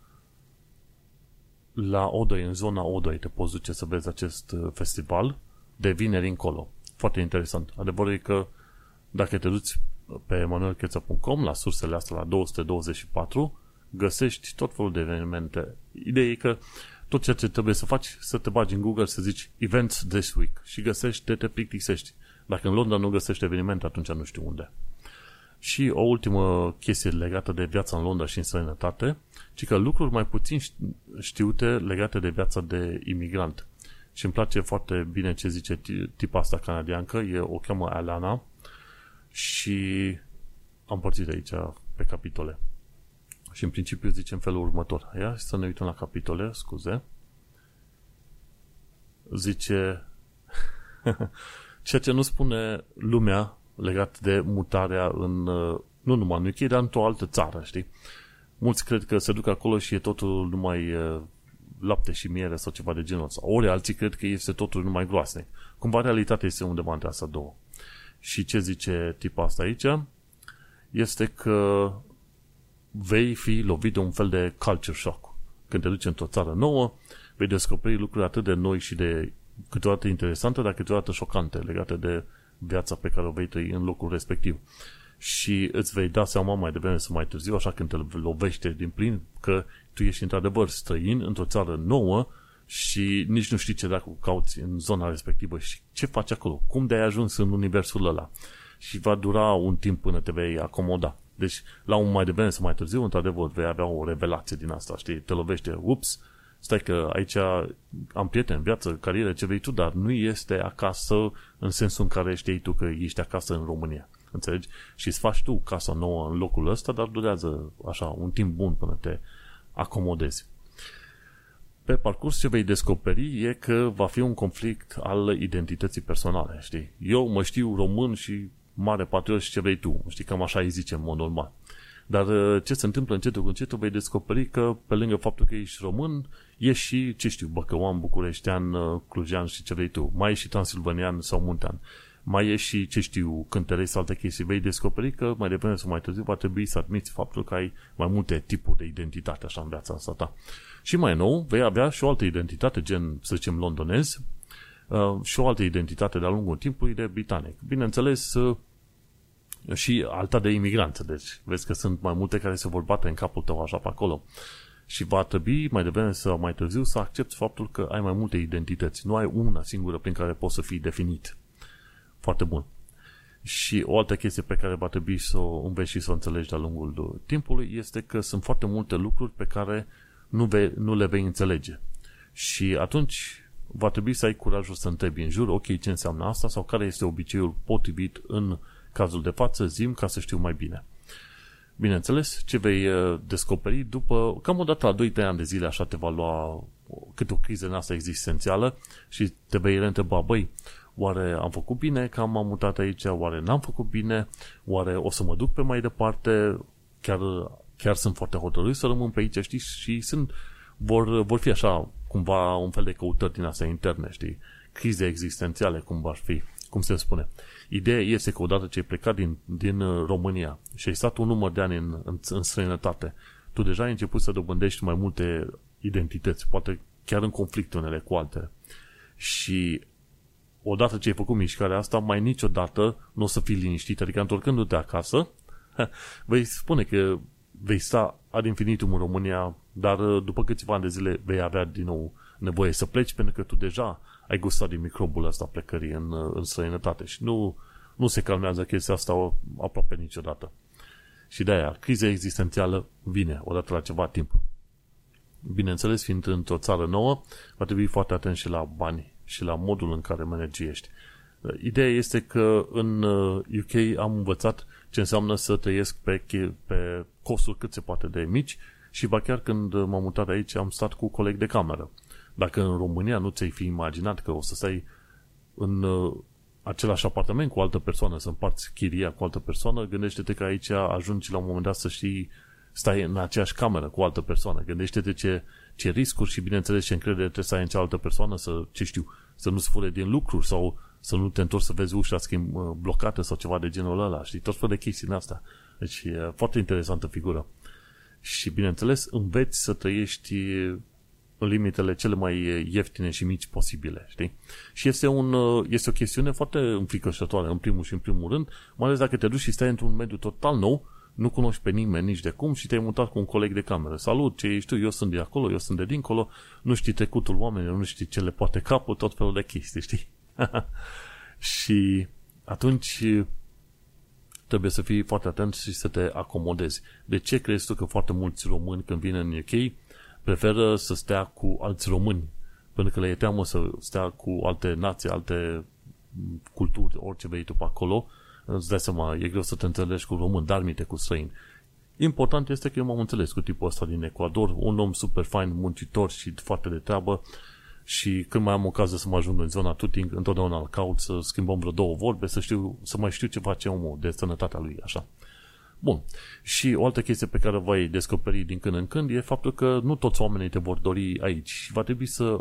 la Odoi, în zona Odoi, te poți duce să vezi acest uh, festival de vineri încolo. Foarte interesant. Adevărul e că dacă te duci pe manuelcheța.com la sursele astea la 224, găsești tot felul de evenimente. Ideea e că tot ceea ce trebuie să faci, să te bagi în Google, să zici Events this week și găsești de te plictisești. Dacă în Londra nu găsești eveniment, atunci nu știu unde. Și o ultimă chestie legată de viața în Londra și în sănătate, ci că lucruri mai puțin știute legate de viața de imigrant. Și îmi place foarte bine ce zice tipa asta canadiancă, e, o cheamă Alana și am părțit aici pe capitole. Și în principiu zice în felul următor. Ia să ne uităm la capitole, scuze. Zice ceea ce nu spune lumea legat de mutarea în, uh, nu numai în UK, dar într-o altă țară, știi? Mulți cred că se duc acolo și e totul numai uh, lapte și miere sau ceva de genul ăsta. Ori alții cred că este totul numai groasnic. Cumva realitatea este undeva între astea două. Și ce zice tipul asta aici? Este că vei fi lovit de un fel de culture shock. Când te duci într-o țară nouă, vei descoperi lucruri atât de noi și de câteodată interesante, dar câteodată șocante legate de viața pe care o vei trăi în locul respectiv. Și îți vei da seama mai devreme sau mai târziu, așa când te lovește din plin, că tu ești într-adevăr străin într-o țară nouă și nici nu știi ce dacă cauți în zona respectivă și ce faci acolo, cum de-ai ajuns în universul ăla. Și va dura un timp până te vei acomoda. Deci, la un mai devreme sau mai târziu, într-adevăr, vei avea o revelație din asta, știi? Te lovește, ups, stai că aici am prieten, viață, carieră, ce vrei tu, dar nu este acasă în sensul în care știi tu că ești acasă în România. Înțelegi? Și îți faci tu casa nouă în locul ăsta, dar durează așa un timp bun până te acomodezi. Pe parcurs ce vei descoperi e că va fi un conflict al identității personale, știi? Eu mă știu român și mare patriot și ce vrei tu, știi? Cam așa îi zicem, în mod normal. Dar uh, ce se întâmplă încetul cu încetul, vei descoperi că pe lângă faptul că ești român, ești și, ce știu, băcăuan, bucureștean, uh, clujean și ce vrei tu. Mai ești și transilvanian sau muntean. Mai ești și, ce știu, cântărei sau alte chestii. Vei descoperi că mai devreme sau mai târziu va trebui să admiți faptul că ai mai multe tipuri de identitate așa în viața asta ta. Și mai nou, vei avea și o altă identitate, gen, să zicem, londonez, uh, și o altă identitate de-a lungul timpului de britanic. Bineînțeles, și alta de imigranță. Deci, vezi că sunt mai multe care se vor bate în capul tău așa pe acolo. Și va trebui mai devreme sau mai târziu să accepti faptul că ai mai multe identități. Nu ai una singură prin care poți să fii definit. Foarte bun. Și o altă chestie pe care va trebui să o înveți și să o înțelegi de-a lungul timpului este că sunt foarte multe lucruri pe care nu, vei, nu le vei înțelege. Și atunci va trebui să ai curajul să întrebi în jur, ok, ce înseamnă asta sau care este obiceiul potrivit în cazul de față, zim ca să știu mai bine. Bineînțeles, ce vei uh, descoperi după, cam o dată la 2-3 ani de zile, așa te va lua cât o criză în asta existențială și te vei reîntreba, băi, oare am făcut bine că m-am mutat aici, oare n-am făcut bine, oare o să mă duc pe mai departe, chiar, chiar sunt foarte hotărât să rămân pe aici, știi, și sunt, vor, vor fi așa, cumva, un fel de căutări din astea interne, știi, crize existențiale, cum ar fi, cum se spune. Ideea este că odată ce ai plecat din, din uh, România și ai stat un număr de ani în, în, în străinătate, tu deja ai început să dobândești mai multe identități, poate chiar în conflict unele cu altele. Și odată ce ai făcut mișcarea asta, mai niciodată nu o să fii liniștit. Adică întorcându-te acasă, vei spune că vei sta ad infinitum în România, dar uh, după câțiva ani de zile vei avea din nou nevoie să pleci pentru că tu deja ai gustat din microbul ăsta plecării în, în străinătate și nu, nu se calmează chestia asta aproape niciodată. Și de aia, criza existențială vine odată la ceva timp. Bineînțeles, fiind într-o țară nouă, va trebui foarte atent și la bani și la modul în care managiești. Ideea este că în UK uh, am învățat ce înseamnă să trăiesc pe, pe costuri cât se poate de mici și va chiar când m-am mutat aici am stat cu coleg de cameră. Dacă în România nu ți-ai fi imaginat că o să stai în uh, același apartament cu o altă persoană, să împarți chiria cu o altă persoană, gândește-te că aici ajungi la un moment dat să știi, stai în aceeași cameră cu o altă persoană. Gândește-te ce, ce riscuri și, bineînțeles, ce încredere trebuie să ai în cealaltă persoană, să, ce știu, să nu-ți fure din lucruri sau să nu te întorci să vezi ușa schimb, uh, blocată sau ceva de genul ăla, știi, tot felul de chestii în asta. Deci e foarte interesantă figură. Și, bineînțeles, înveți să trăiești în limitele cele mai ieftine și mici posibile, știi? Și este, un, este o chestiune foarte înfricoșătoare, în primul și în primul rând, mai ales dacă te duci și stai într-un mediu total nou, nu cunoști pe nimeni nici de cum și te-ai mutat cu un coleg de cameră. Salut, ce ești tu? Eu sunt de acolo, eu sunt de dincolo, nu știi trecutul oamenilor, nu știi ce le poate capul, tot felul de chestii, știi? și atunci trebuie să fii foarte atent și să te acomodezi. De ce crezi tu că foarte mulți români când vin în UK preferă să stea cu alți români, pentru că le e teamă să stea cu alte nații, alte culturi, orice vei tu pe acolo, îți dai seama, e greu să te înțelegi cu român, dar minte cu străini. Important este că eu m-am înțeles cu tipul ăsta din Ecuador, un om super fain, muncitor și foarte de treabă și când mai am ocazia să mă ajung în zona tuting, întotdeauna îl caut să schimbăm vreo două vorbe, să știu, să mai știu ce face omul de sănătatea lui, așa. Bun. Și o altă chestie pe care voi descoperi din când în când e faptul că nu toți oamenii te vor dori aici și va trebui să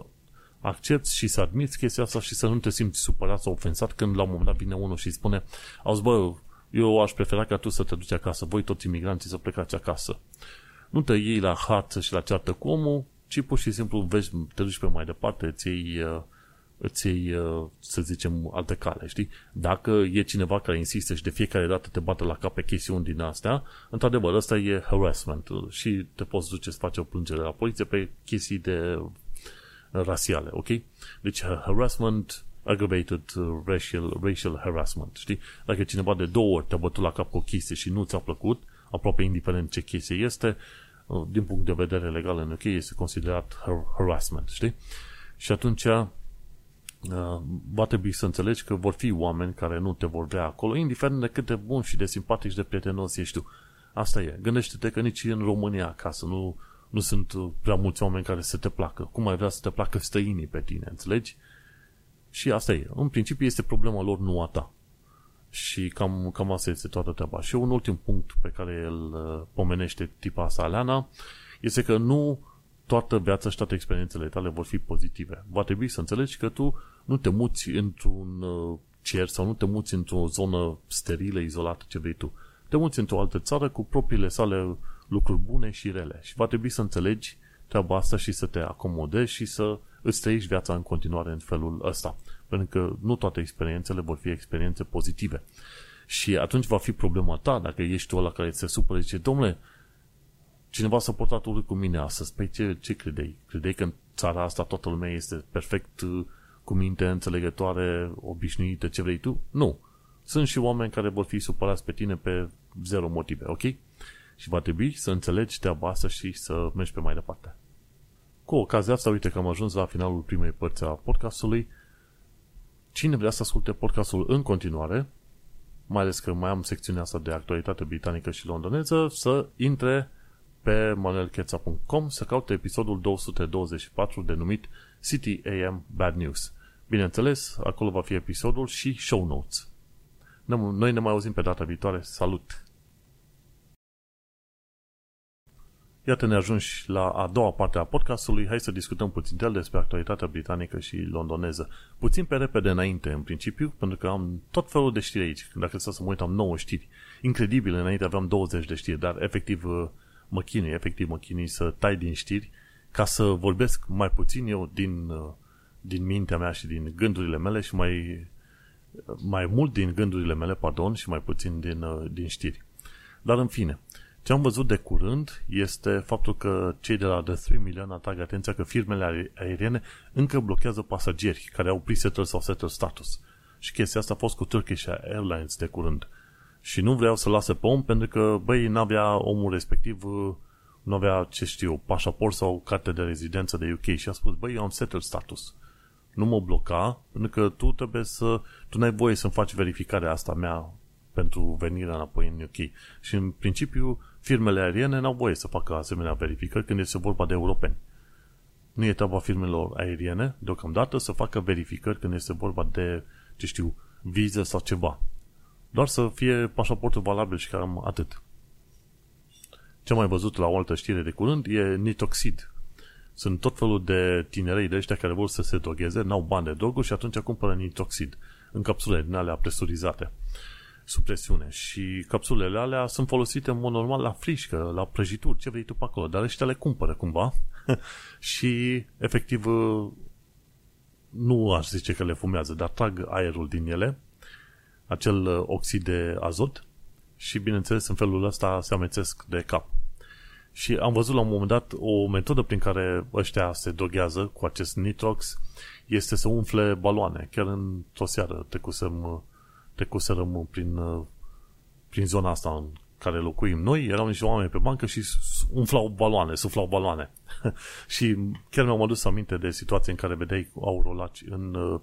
accepti și să admiți chestia asta și să nu te simți supărat sau ofensat când la un moment dat vine unul și spune auzi bă, eu aș prefera ca tu să te duci acasă, voi toți imigranții să plecați acasă. Nu te iei la harță și la ceartă cu omul, ci pur și simplu vezi, te duci pe mai departe, îți iei uh, îți iei, uh, să zicem, alte cale, știi? Dacă e cineva care insistă și de fiecare dată te bate la cap pe chestiuni din astea, într-adevăr, ăsta e harassment și te poți duce să faci o plângere la poliție pe chestii de rasiale, ok? Deci harassment, aggravated racial, racial harassment, știi? Dacă cineva de două ori te-a bătut la cap cu o chestie și nu ți-a plăcut, aproape indiferent ce chestie este, uh, din punct de vedere legal în UK este considerat harassment, știi? Și atunci uh, va trebui să înțelegi că vor fi oameni care nu te vor vrea acolo, indiferent de cât de bun și de simpatic și de prietenos ești tu. Asta e. Gândește-te că nici în România acasă nu, nu sunt prea mulți oameni care să te placă. Cum ai vrea să te placă străinii pe tine, înțelegi? Și asta e. În principiu este problema lor, nu a ta. Și cam, cam asta este toată treaba. Și un ultim punct pe care îl uh, pomenește tipa asta, Aleana, este că nu toată viața și toate experiențele tale vor fi pozitive. Va trebui să înțelegi că tu nu te muți într-un uh, cer sau nu te muți într-o zonă sterilă, izolată, ce vrei tu. Te muți într-o altă țară cu propriile sale lucruri bune și rele. Și va trebui să înțelegi treaba asta și să te acomodezi și să îți trăiești viața în continuare în felul ăsta. Pentru că nu toate experiențele vor fi experiențe pozitive. Și atunci va fi problema ta dacă ești tu ăla care se supără și zice, domnule, cineva s-a portat urât cu mine astăzi. Păi ce, ce credeai? Credeai că în țara asta toată lumea este perfect uh, cu minte înțelegătoare, obișnuită, ce vrei tu? Nu. Sunt și oameni care vor fi supărați pe tine pe zero motive, ok? Și va trebui să înțelegi treaba asta și să mergi pe mai departe. Cu ocazia asta, uite că am ajuns la finalul primei părți a podcastului. Cine vrea să asculte podcastul în continuare, mai ales că mai am secțiunea asta de actualitate britanică și londoneză, să intre pe manuelcheța.com să caute episodul 224 denumit City AM Bad News. Bineînțeles, acolo va fi episodul și show notes. Noi ne mai auzim pe data viitoare. Salut! Iată ne ajungi la a doua parte a podcastului. Hai să discutăm puțin el despre actualitatea britanică și londoneză. Puțin pe repede înainte, în principiu, pentru că am tot felul de știri aici. Dacă să mă uit, am 9 știri. Incredibil, înainte aveam 20 de știri, dar efectiv uh, mă chinui, efectiv mă chinui să tai din știri ca să vorbesc mai puțin eu din, uh, din mintea mea și din gândurile mele și mai, mai mult din gândurile mele, pardon, și mai puțin din, uh, din știri. Dar în fine, ce am văzut de curând este faptul că cei de la The 3 Million atrag atenția că firmele aeriene încă blochează pasageri care au pre-settle sau settle status. Și chestia asta a fost cu Turkish Airlines de curând. Și nu vreau să lase pe om pentru că, băi, n-avea omul respectiv, nu avea, ce știu, pașaport sau carte de rezidență de UK și a spus, băi, eu am settle status. Nu mă bloca, pentru că tu trebuie să, tu n-ai voie să-mi faci verificarea asta mea pentru venirea înapoi în UK. Și în principiu, firmele aeriene n-au voie să facă asemenea verificări când este vorba de europeni. Nu e treaba firmelor aeriene, deocamdată, să facă verificări când este vorba de, ce știu, viză sau ceva. Doar să fie pașaportul valabil și cam atât. Ce am mai văzut la o altă știre de curând e nitoxid. Sunt tot felul de tinerei de ăștia care vor să se drogheze, n-au bani de droguri și atunci cumpără nitoxid în capsule din alea presurizate sub presiune. Și capsulele alea sunt folosite în mod normal la frișcă, la prăjituri, ce vrei tu pe acolo, dar ăștia le cumpără cumva și efectiv nu aș zice că le fumează, dar trag aerul din ele, acel oxid de azot și bineînțeles în felul ăsta se amețesc de cap. Și am văzut la un moment dat o metodă prin care ăștia se droghează cu acest nitrox este să umfle baloane. Chiar într-o seară trecusem trecuserăm prin, uh, prin zona asta în care locuim noi, erau niște oameni pe bancă și umflau baloane, suflau baloane. și chiar mi-am adus aminte de situații în care vedeai aurolaci în uh,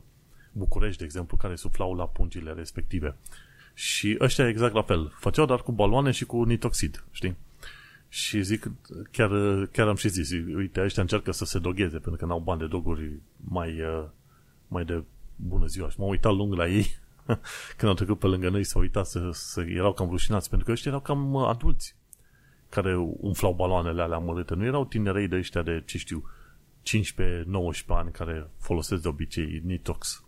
București, de exemplu, care suflau la pungile respective. Și ăștia exact la fel. Făceau dar cu baloane și cu nitoxid, știi? Și zic, chiar, chiar am și zis, uite, ăștia încearcă să se dogheze, pentru că n-au bani de doguri mai, uh, mai de bună ziua. Și m-am uitat lung la ei când au trecut pe lângă noi s-au uitat să, să erau cam rușinați, pentru că ăștia erau cam uh, adulți care umflau baloanele alea mărâte. Nu erau tinerei de ăștia de, ce știu, 15-19 ani care folosesc de obicei Nitox.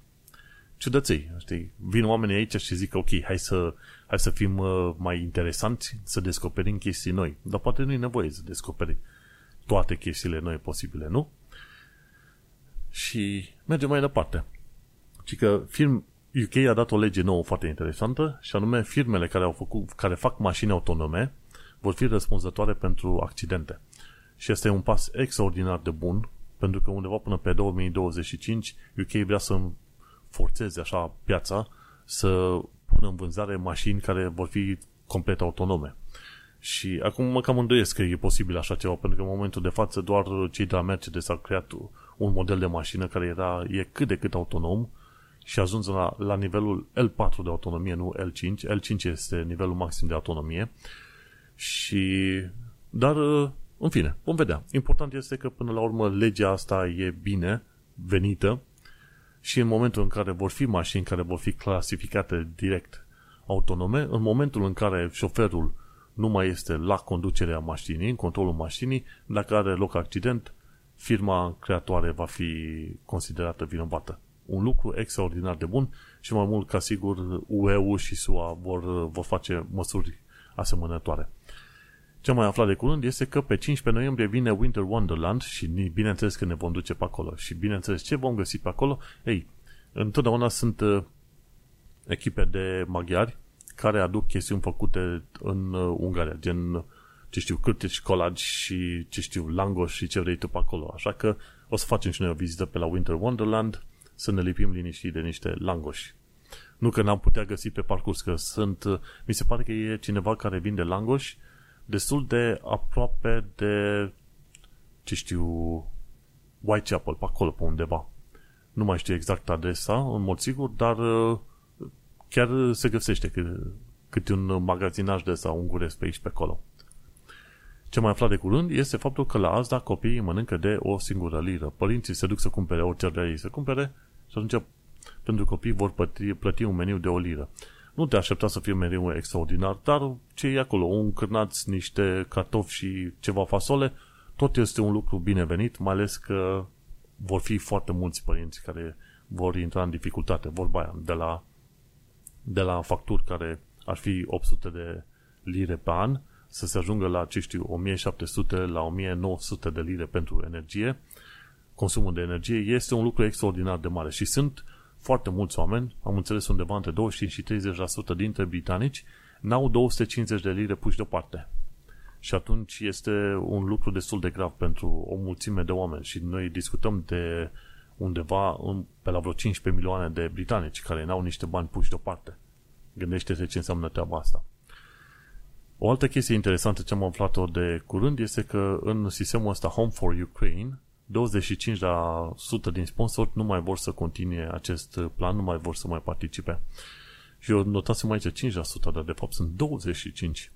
Ciudăței, știi? Vin oamenii aici și zic, ok, hai să, hai să fim uh, mai interesanți, să descoperim chestii noi. Dar poate nu e nevoie să descoperi toate chestiile noi posibile, nu? Și mergem mai departe. Și că film, UK a dat o lege nouă foarte interesantă și anume firmele care, au făcut, care fac mașini autonome vor fi răspunzătoare pentru accidente. Și este un pas extraordinar de bun pentru că undeva până pe 2025 UK vrea să forțeze așa piața să pună în vânzare mașini care vor fi complet autonome. Și acum mă cam îndoiesc că e posibil așa ceva, pentru că în momentul de față doar cei de la Mercedes au creat un model de mașină care era, e cât de cât autonom și a ajuns la, la nivelul L4 de autonomie, nu L5. L5 este nivelul maxim de autonomie. Și, dar, în fine, vom vedea. Important este că până la urmă legea asta e bine venită și în momentul în care vor fi mașini care vor fi clasificate direct autonome, în momentul în care șoferul nu mai este la conducerea mașinii, în controlul mașinii, dacă are loc accident, firma creatoare va fi considerată vinovată. Un lucru extraordinar de bun și mai mult ca sigur UE-ul și SUA vor, vor face măsuri asemănătoare. Ce am mai aflat de curând este că pe 15 noiembrie vine Winter Wonderland și bineînțeles că ne vom duce pe acolo. Și bineînțeles ce vom găsi pe acolo? Ei, întotdeauna sunt uh, echipe de maghiari care aduc chestiuni făcute în uh, Ungaria, gen, ce știu, cârtici, colagi și, ce știu, langos și ce vrei tu pe acolo. Așa că o să facem și noi o vizită pe la Winter Wonderland să ne lipim liniștii de niște langoși. Nu că n-am putea găsi pe parcurs, că sunt, uh, mi se pare că e cineva care vinde langoși destul de aproape de, ce știu, Whitechapel, pe acolo, pe undeva. Nu mai știu exact adresa, în mod sigur, dar uh, chiar se găsește cât, câte un magazinaj de sau unguresc pe aici pe acolo. Ce mai aflat de curând este faptul că la Asda copiii mănâncă de o singură liră. Părinții se duc să cumpere orice ar ei să cumpere și atunci pentru copii vor plăti, plăti un meniu de o liră. Nu te aștepta să fie un meniu extraordinar, dar ce e acolo? Un cârnați, niște cartofi și ceva fasole, tot este un lucru binevenit, mai ales că vor fi foarte mulți părinți care vor intra în dificultate, vorba aia, de la de la facturi care ar fi 800 de lire pe an să se ajungă la, ce știu, 1700 la 1900 de lire pentru energie, consumul de energie, este un lucru extraordinar de mare și sunt foarte mulți oameni, am înțeles undeva între 25 și 30% dintre britanici, n-au 250 de lire puși deoparte. Și atunci este un lucru destul de grav pentru o mulțime de oameni și noi discutăm de undeva în, pe la vreo 15 milioane de britanici care n-au niște bani puși deoparte. Gândește-te ce înseamnă treaba asta. O altă chestie interesantă ce am aflat-o de curând este că în sistemul ăsta Home for Ukraine 25% din sponsori nu mai vor să continue acest plan, nu mai vor să mai participe. Și eu notasem aici 5%, dar de fapt sunt 25%.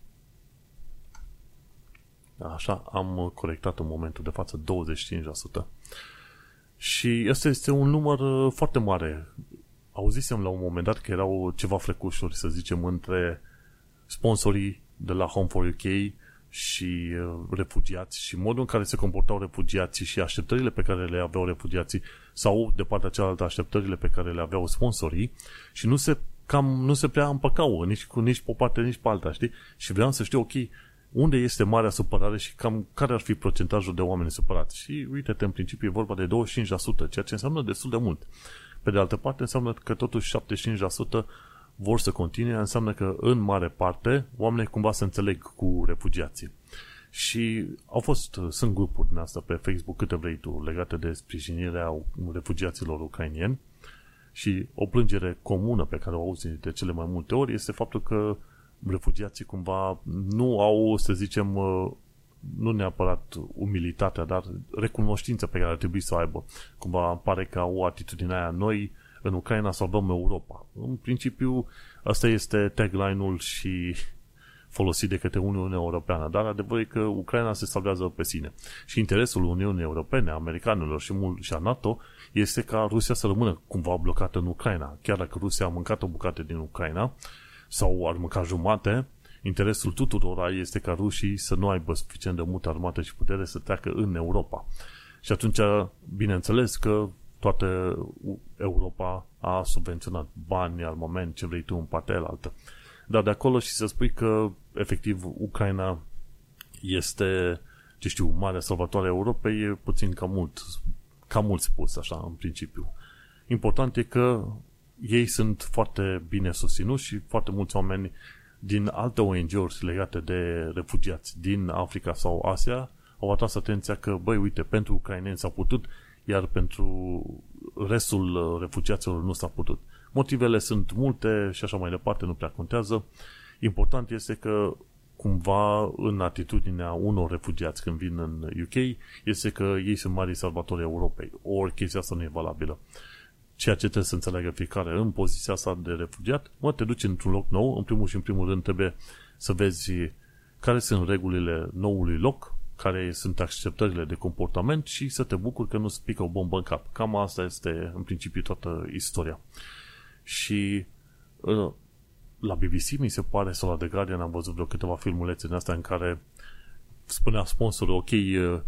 Așa, am corectat în momentul de față 25%. Și ăsta este un număr uh, foarte mare. Auzisem la un moment dat că erau ceva frecușuri, să zicem, între sponsorii de la Home for UK și uh, refugiați și modul în care se comportau refugiații și așteptările pe care le aveau refugiații sau de partea cealaltă așteptările pe care le aveau sponsorii și nu se cam nu se prea împăcau nici cu nici pe o parte, nici pe alta, știi? Și vreau să știu, ok, unde este marea supărare și cam care ar fi procentajul de oameni supărați. Și uite-te, în principiu e vorba de 25%, ceea ce înseamnă destul de mult. Pe de altă parte, înseamnă că totuși 75% vor să continue, înseamnă că în mare parte oamenii cumva se înțeleg cu refugiații. Și au fost, sunt grupuri din asta pe Facebook, câte vrei tu, legate de sprijinirea refugiaților ucrainieni și o plângere comună pe care o auzi de cele mai multe ori este faptul că refugiații cumva nu au, să zicem, uh, nu neapărat umilitatea, dar recunoștința pe care ar trebui să o aibă. Cumva pare că au atitudinea aia noi în Ucraina salvăm Europa. În principiu, asta este tagline-ul și folosit de către Uniunea Europeană, dar adevărul e că Ucraina se salvează pe sine. Și interesul Uniunii Europene, americanilor și, mult, și a NATO este ca Rusia să rămână cumva blocată în Ucraina. Chiar dacă Rusia a mâncat o bucată din Ucraina, sau ar mânca jumate, interesul tuturor este ca rușii să nu aibă suficient de multă armată și putere să treacă în Europa. Și atunci, bineînțeles că toată Europa a subvenționat bani, armament, ce vrei tu în partea altă. Dar de acolo și să spui că, efectiv, Ucraina este, ce știu, marea salvatoare a Europei, e puțin cam mult, cam mult spus, așa, în principiu. Important e că ei sunt foarte bine susținuți și foarte mulți oameni din alte ONG-uri legate de refugiați din Africa sau Asia au atras atenția că, băi, uite, pentru ucraineni s-a putut, iar pentru restul refugiaților nu s-a putut. Motivele sunt multe și așa mai departe, nu prea contează. Important este că cumva în atitudinea unor refugiați când vin în UK este că ei sunt mari salvatori Europei. Ori chestia asta nu e valabilă. Ceea ce trebuie să înțeleagă fiecare în poziția asta de refugiat, mă, te duci într-un loc nou, în primul și în primul rând trebuie să vezi care sunt regulile noului loc, care sunt acceptările de comportament și să te bucuri că nu spică o bombă în cap. Cam asta este în principiu toată istoria. Și uh, la BBC mi se pare sau la The Guardian am văzut vreo câteva filmulețe în astea în care spunea sponsorul, ok, uh,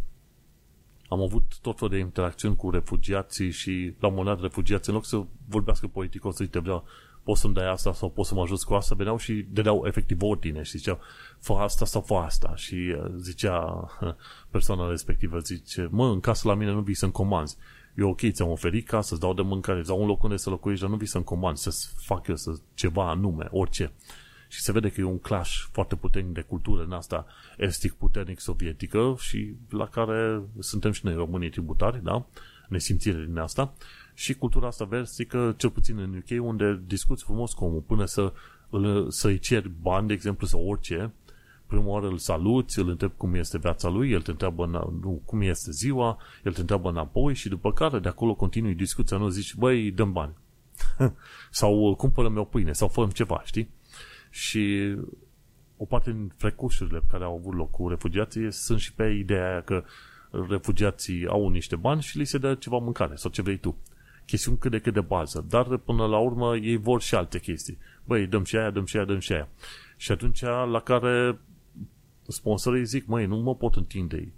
am avut tot felul de interacțiuni cu refugiații și la un moment dat refugiații, în loc să vorbească politicos, să te vreau, poți să-mi dai asta sau poți să mă ajut cu asta, veneau și dădeau efectiv ordine și ziceau, fă asta sau fă asta. Și uh, zicea persoana respectivă, zice, mă, în casă la mine nu vii să-mi comanzi. Eu ok, ți-am oferit ca să-ți dau de mâncare, îți dau un loc unde să locuiești, dar nu vii să-mi comand, să fac eu să ceva anume, orice. Și se vede că e un clash foarte puternic de cultură în asta estic puternic sovietică și la care suntem și noi românii tributari, da? Nesimțire din asta. Și cultura asta versică, cel puțin în UK, unde discuți frumos cu omul până să, să-i ceri bani, de exemplu, sau orice, prima oară îl saluți, îl întreb cum este viața lui, el te întreabă nu, cum este ziua, el te întreabă înapoi și după care de acolo continui discuția, nu zici, băi, dăm bani. sau cumpără-mi o pâine, sau fă ceva, știi? Și o parte din frecușurile care au avut loc cu refugiații sunt și pe ideea aia că refugiații au niște bani și li se dă ceva mâncare sau ce vrei tu. Chestiuni cât de cât de bază, dar până la urmă ei vor și alte chestii. Băi, dăm și aia, dăm și aia, dăm și aia. Și atunci la care sponsorii zic, măi, nu mă pot întinde.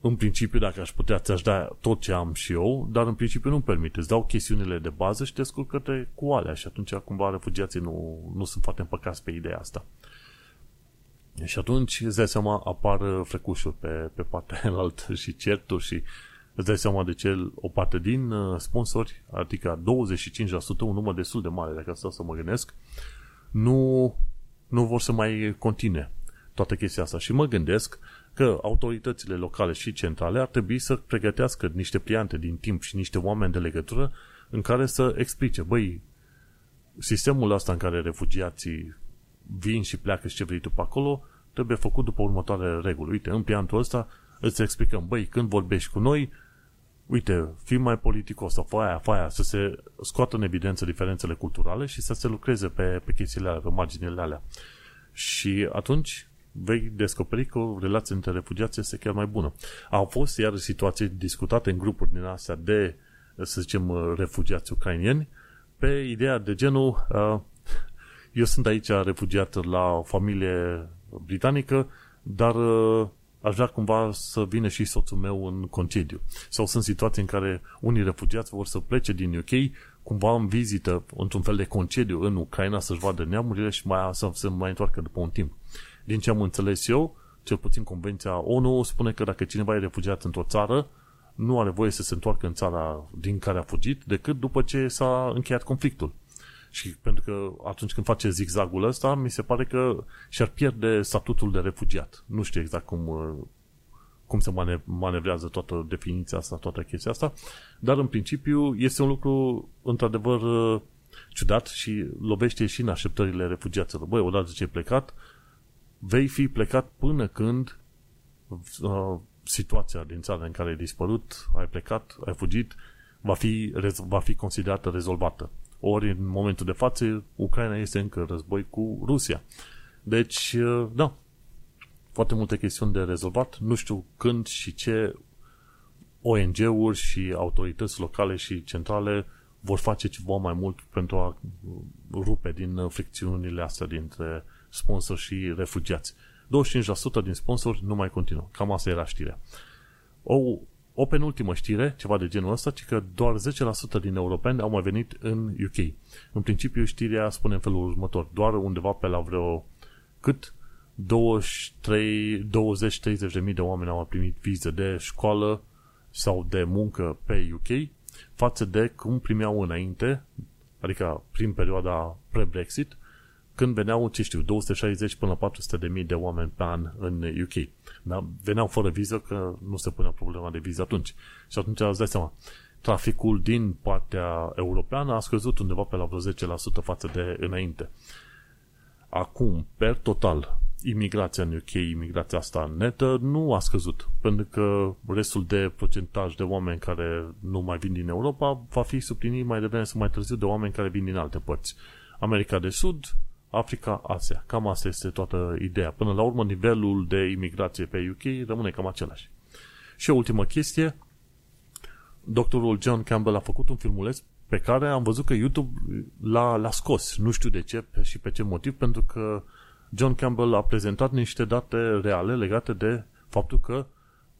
În principiu, dacă aș putea, ți-aș da tot ce am și eu, dar în principiu nu-mi permite. Îți dau chestiunile de bază și te descurcă cu alea și atunci cumva refugiații nu, nu sunt foarte împăcați pe ideea asta. Și atunci, îți dai seama, apar frecușuri pe, pe partea înaltă și certuri și îți dai seama de ce o parte din uh, sponsori, adică 25%, un număr destul de mare, dacă stau să mă gândesc, nu, nu vor să mai continue toată chestia asta. Și mă gândesc că autoritățile locale și centrale ar trebui să pregătească niște pliante din timp și niște oameni de legătură în care să explice, băi, sistemul ăsta în care refugiații vin și pleacă și ce vrei tu pe acolo, trebuie făcut după următoarele reguli. Uite, în pliantul ăsta îți explicăm, băi, când vorbești cu noi, uite, fii mai politicos sau fă aia, fă aia, să se scoată în evidență diferențele culturale și să se lucreze pe, pe chestiile alea, pe marginile alea. Și atunci vei descoperi că relația între refugiați este chiar mai bună. Au fost iar situații discutate în grupuri din astea de, să zicem, refugiați ucrainieni pe ideea de genul uh, eu sunt aici refugiat la o familie britanică, dar uh, aș vrea cumva să vină și soțul meu în concediu. Sau sunt situații în care unii refugiați vor să plece din UK cumva în vizită, într-un fel de concediu în Ucraina să-și vadă neamurile și mai, să se mai întoarcă după un timp. Din ce am înțeles eu, cel puțin Convenția ONU spune că dacă cineva e refugiat într-o țară, nu are voie să se întoarcă în țara din care a fugit decât după ce s-a încheiat conflictul. Și pentru că atunci când face zigzagul ăsta, mi se pare că și-ar pierde statutul de refugiat. Nu știu exact cum, cum se manevrează toată definiția asta, toată chestia asta, dar în principiu este un lucru într-adevăr ciudat și lovește și în așteptările refugiaților. Băi, odată ce ai plecat, vei fi plecat până când uh, situația din țara în care ai dispărut, ai plecat, ai fugit, va fi, va fi considerată rezolvată. Ori în momentul de față, Ucraina este încă război cu Rusia. Deci, uh, da, foarte multe chestiuni de rezolvat. Nu știu când și ce ONG-uri și autorități locale și centrale vor face ceva mai mult pentru a rupe din fricțiunile astea dintre sponsori și refugiați. 25% din sponsori nu mai continuă. Cam asta era știrea. O, o penultimă știre, ceva de genul ăsta, ci că doar 10% din europeni au mai venit în UK. În principiu, știrea spune în felul următor. Doar undeva pe la vreo cât 20-30 de mii de oameni au primit vize de școală sau de muncă pe UK față de cum primeau înainte, adică prin perioada pre-Brexit, când veneau, ce știu, 260 până la 400 de mii de oameni pe an în UK. Da? Veneau fără viză, că nu se punea problema de viză atunci. Și atunci îți dai seama, traficul din partea europeană a scăzut undeva pe la vreo 10% față de înainte. Acum, per total, imigrația în UK, imigrația asta netă, nu a scăzut, pentru că restul de procentaj de oameni care nu mai vin din Europa va fi suplinit mai devreme sau mai târziu de oameni care vin din alte părți. America de Sud, Africa, Asia. Cam asta este toată ideea. Până la urmă, nivelul de imigrație pe UK rămâne cam același. Și o ultimă chestie, doctorul John Campbell a făcut un filmuleț pe care am văzut că YouTube l-a, l-a scos. Nu știu de ce și pe ce motiv, pentru că John Campbell a prezentat niște date reale legate de faptul că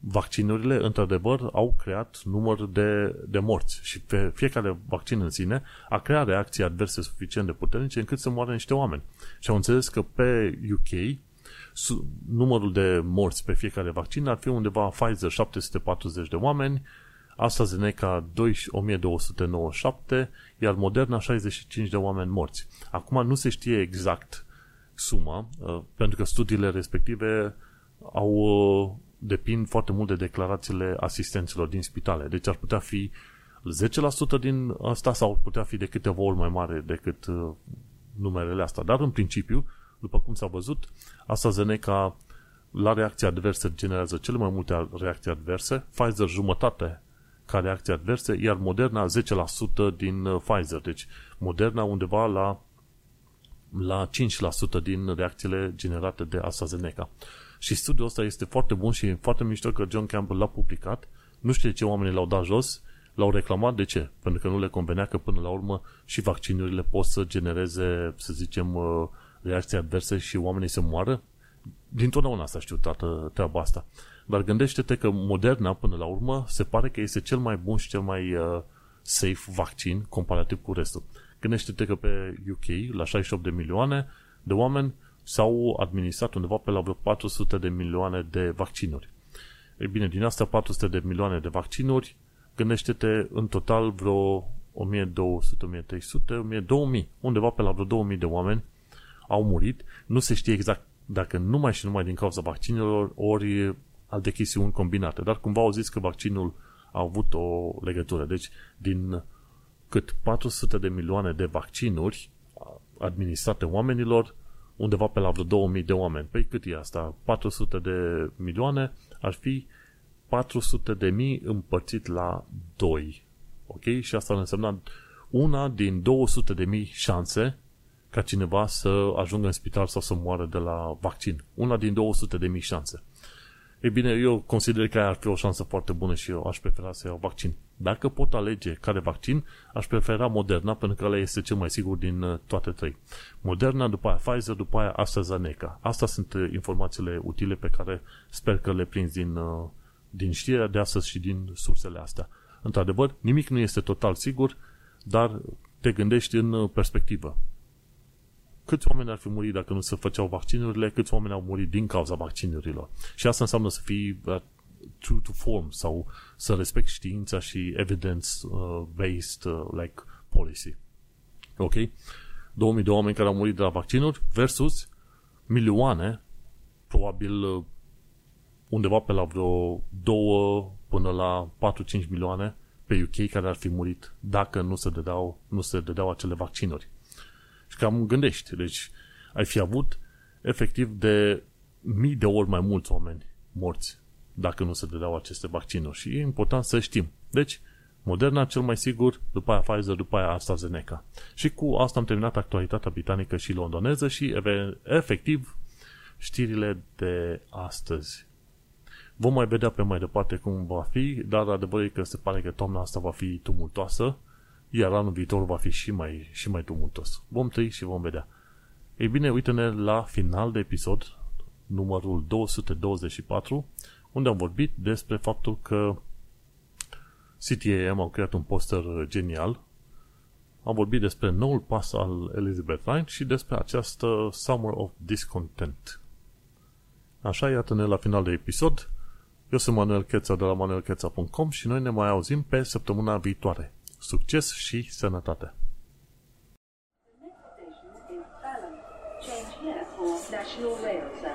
vaccinurile, într-adevăr, au creat număr de, de morți și pe fiecare vaccin în sine a creat reacții adverse suficient de puternice încât să moară niște oameni. Și au înțeles că pe UK numărul de morți pe fiecare vaccin ar fi undeva Pfizer 740 de oameni, AstraZeneca 1297, iar Moderna 65 de oameni morți. Acum nu se știe exact suma, uh, pentru că studiile respective au uh, depind foarte mult de declarațiile asistenților din spitale. Deci ar putea fi 10% din asta sau ar putea fi de câteva ori mai mare decât uh, numerele astea. Dar în principiu, după cum s-a văzut, AstraZeneca la reacții adverse generează cele mai multe reacții adverse, Pfizer jumătate ca reacții adverse, iar Moderna 10% din Pfizer. Deci Moderna undeva la la 5% din reacțiile generate de AstraZeneca. Și studiul ăsta este foarte bun și foarte mișto că John Campbell l-a publicat. Nu știu de ce oamenii l-au dat jos, l-au reclamat. De ce? Pentru că nu le convenea că până la urmă și vaccinurile pot să genereze, să zicem, uh, reacții adverse și oamenii să moară. Dintotdeauna s-a știut toată treaba asta. Dar gândește-te că Moderna, până la urmă, se pare că este cel mai bun și cel mai uh, safe vaccin comparativ cu restul. Gândește-te că pe UK, la 68 de milioane de oameni, s-au administrat undeva pe la vreo 400 de milioane de vaccinuri. Ei bine, din astea 400 de milioane de vaccinuri, gândește-te în total vreo 1200, 1300, 1200, undeva pe la vreo 2000 de oameni au murit. Nu se știe exact dacă numai și numai din cauza vaccinurilor ori alte chestiuni combinate, dar cumva au zis că vaccinul a avut o legătură. Deci, din cât 400 de milioane de vaccinuri administrate oamenilor, undeva pe la vreo 2000 de oameni. Păi cât e asta? 400 de milioane ar fi 400 de mii împărțit la 2. Ok? Și asta ar însemna una din 200 de mii șanse ca cineva să ajungă în spital sau să moară de la vaccin. Una din 200 de mii șanse. Ei bine, eu consider că ar fi o șansă foarte bună și eu aș prefera să iau vaccin. Dacă pot alege care vaccin, aș prefera Moderna, pentru că ăla este cel mai sigur din uh, toate trei. Moderna, după aia Pfizer, după aia AstraZeneca. Asta sunt uh, informațiile utile pe care sper că le prinzi din, uh, din știrea de astăzi și din sursele astea. Într-adevăr, nimic nu este total sigur, dar te gândești în perspectivă câți oameni ar fi murit dacă nu se făceau vaccinurile, câți oameni au murit din cauza vaccinurilor. Și asta înseamnă să fii uh, true to form sau să respecti știința și evidence-based uh, like policy. Ok? 2000 de oameni care au murit de la vaccinuri versus milioane, probabil uh, undeva pe la vreo 2 până la 4-5 milioane pe UK care ar fi murit dacă nu se dădeau, nu se dădeau acele vaccinuri. Și cam gândești. Deci ai fi avut efectiv de mii de ori mai mulți oameni morți dacă nu se dădeau aceste vaccinuri. Și e important să știm. Deci, Moderna cel mai sigur, după aia Pfizer, după aia AstraZeneca. Și cu asta am terminat actualitatea britanică și londoneză și efectiv știrile de astăzi. Vom mai vedea pe mai departe cum va fi, dar adevărul e că se pare că toamna asta va fi tumultoasă iar anul viitor va fi și mai, și mai tumultos. Vom trăi și vom vedea. Ei bine, uite-ne la final de episod, numărul 224, unde am vorbit despre faptul că CTAM au creat un poster genial. Am vorbit despre noul pas al Elizabeth Line și despre această Summer of Discontent. Așa, iată-ne la final de episod. Eu sunt Manuel Cheța de la manuelcheța.com și noi ne mai auzim pe săptămâna viitoare. Succes și sănătate! National Rail Service.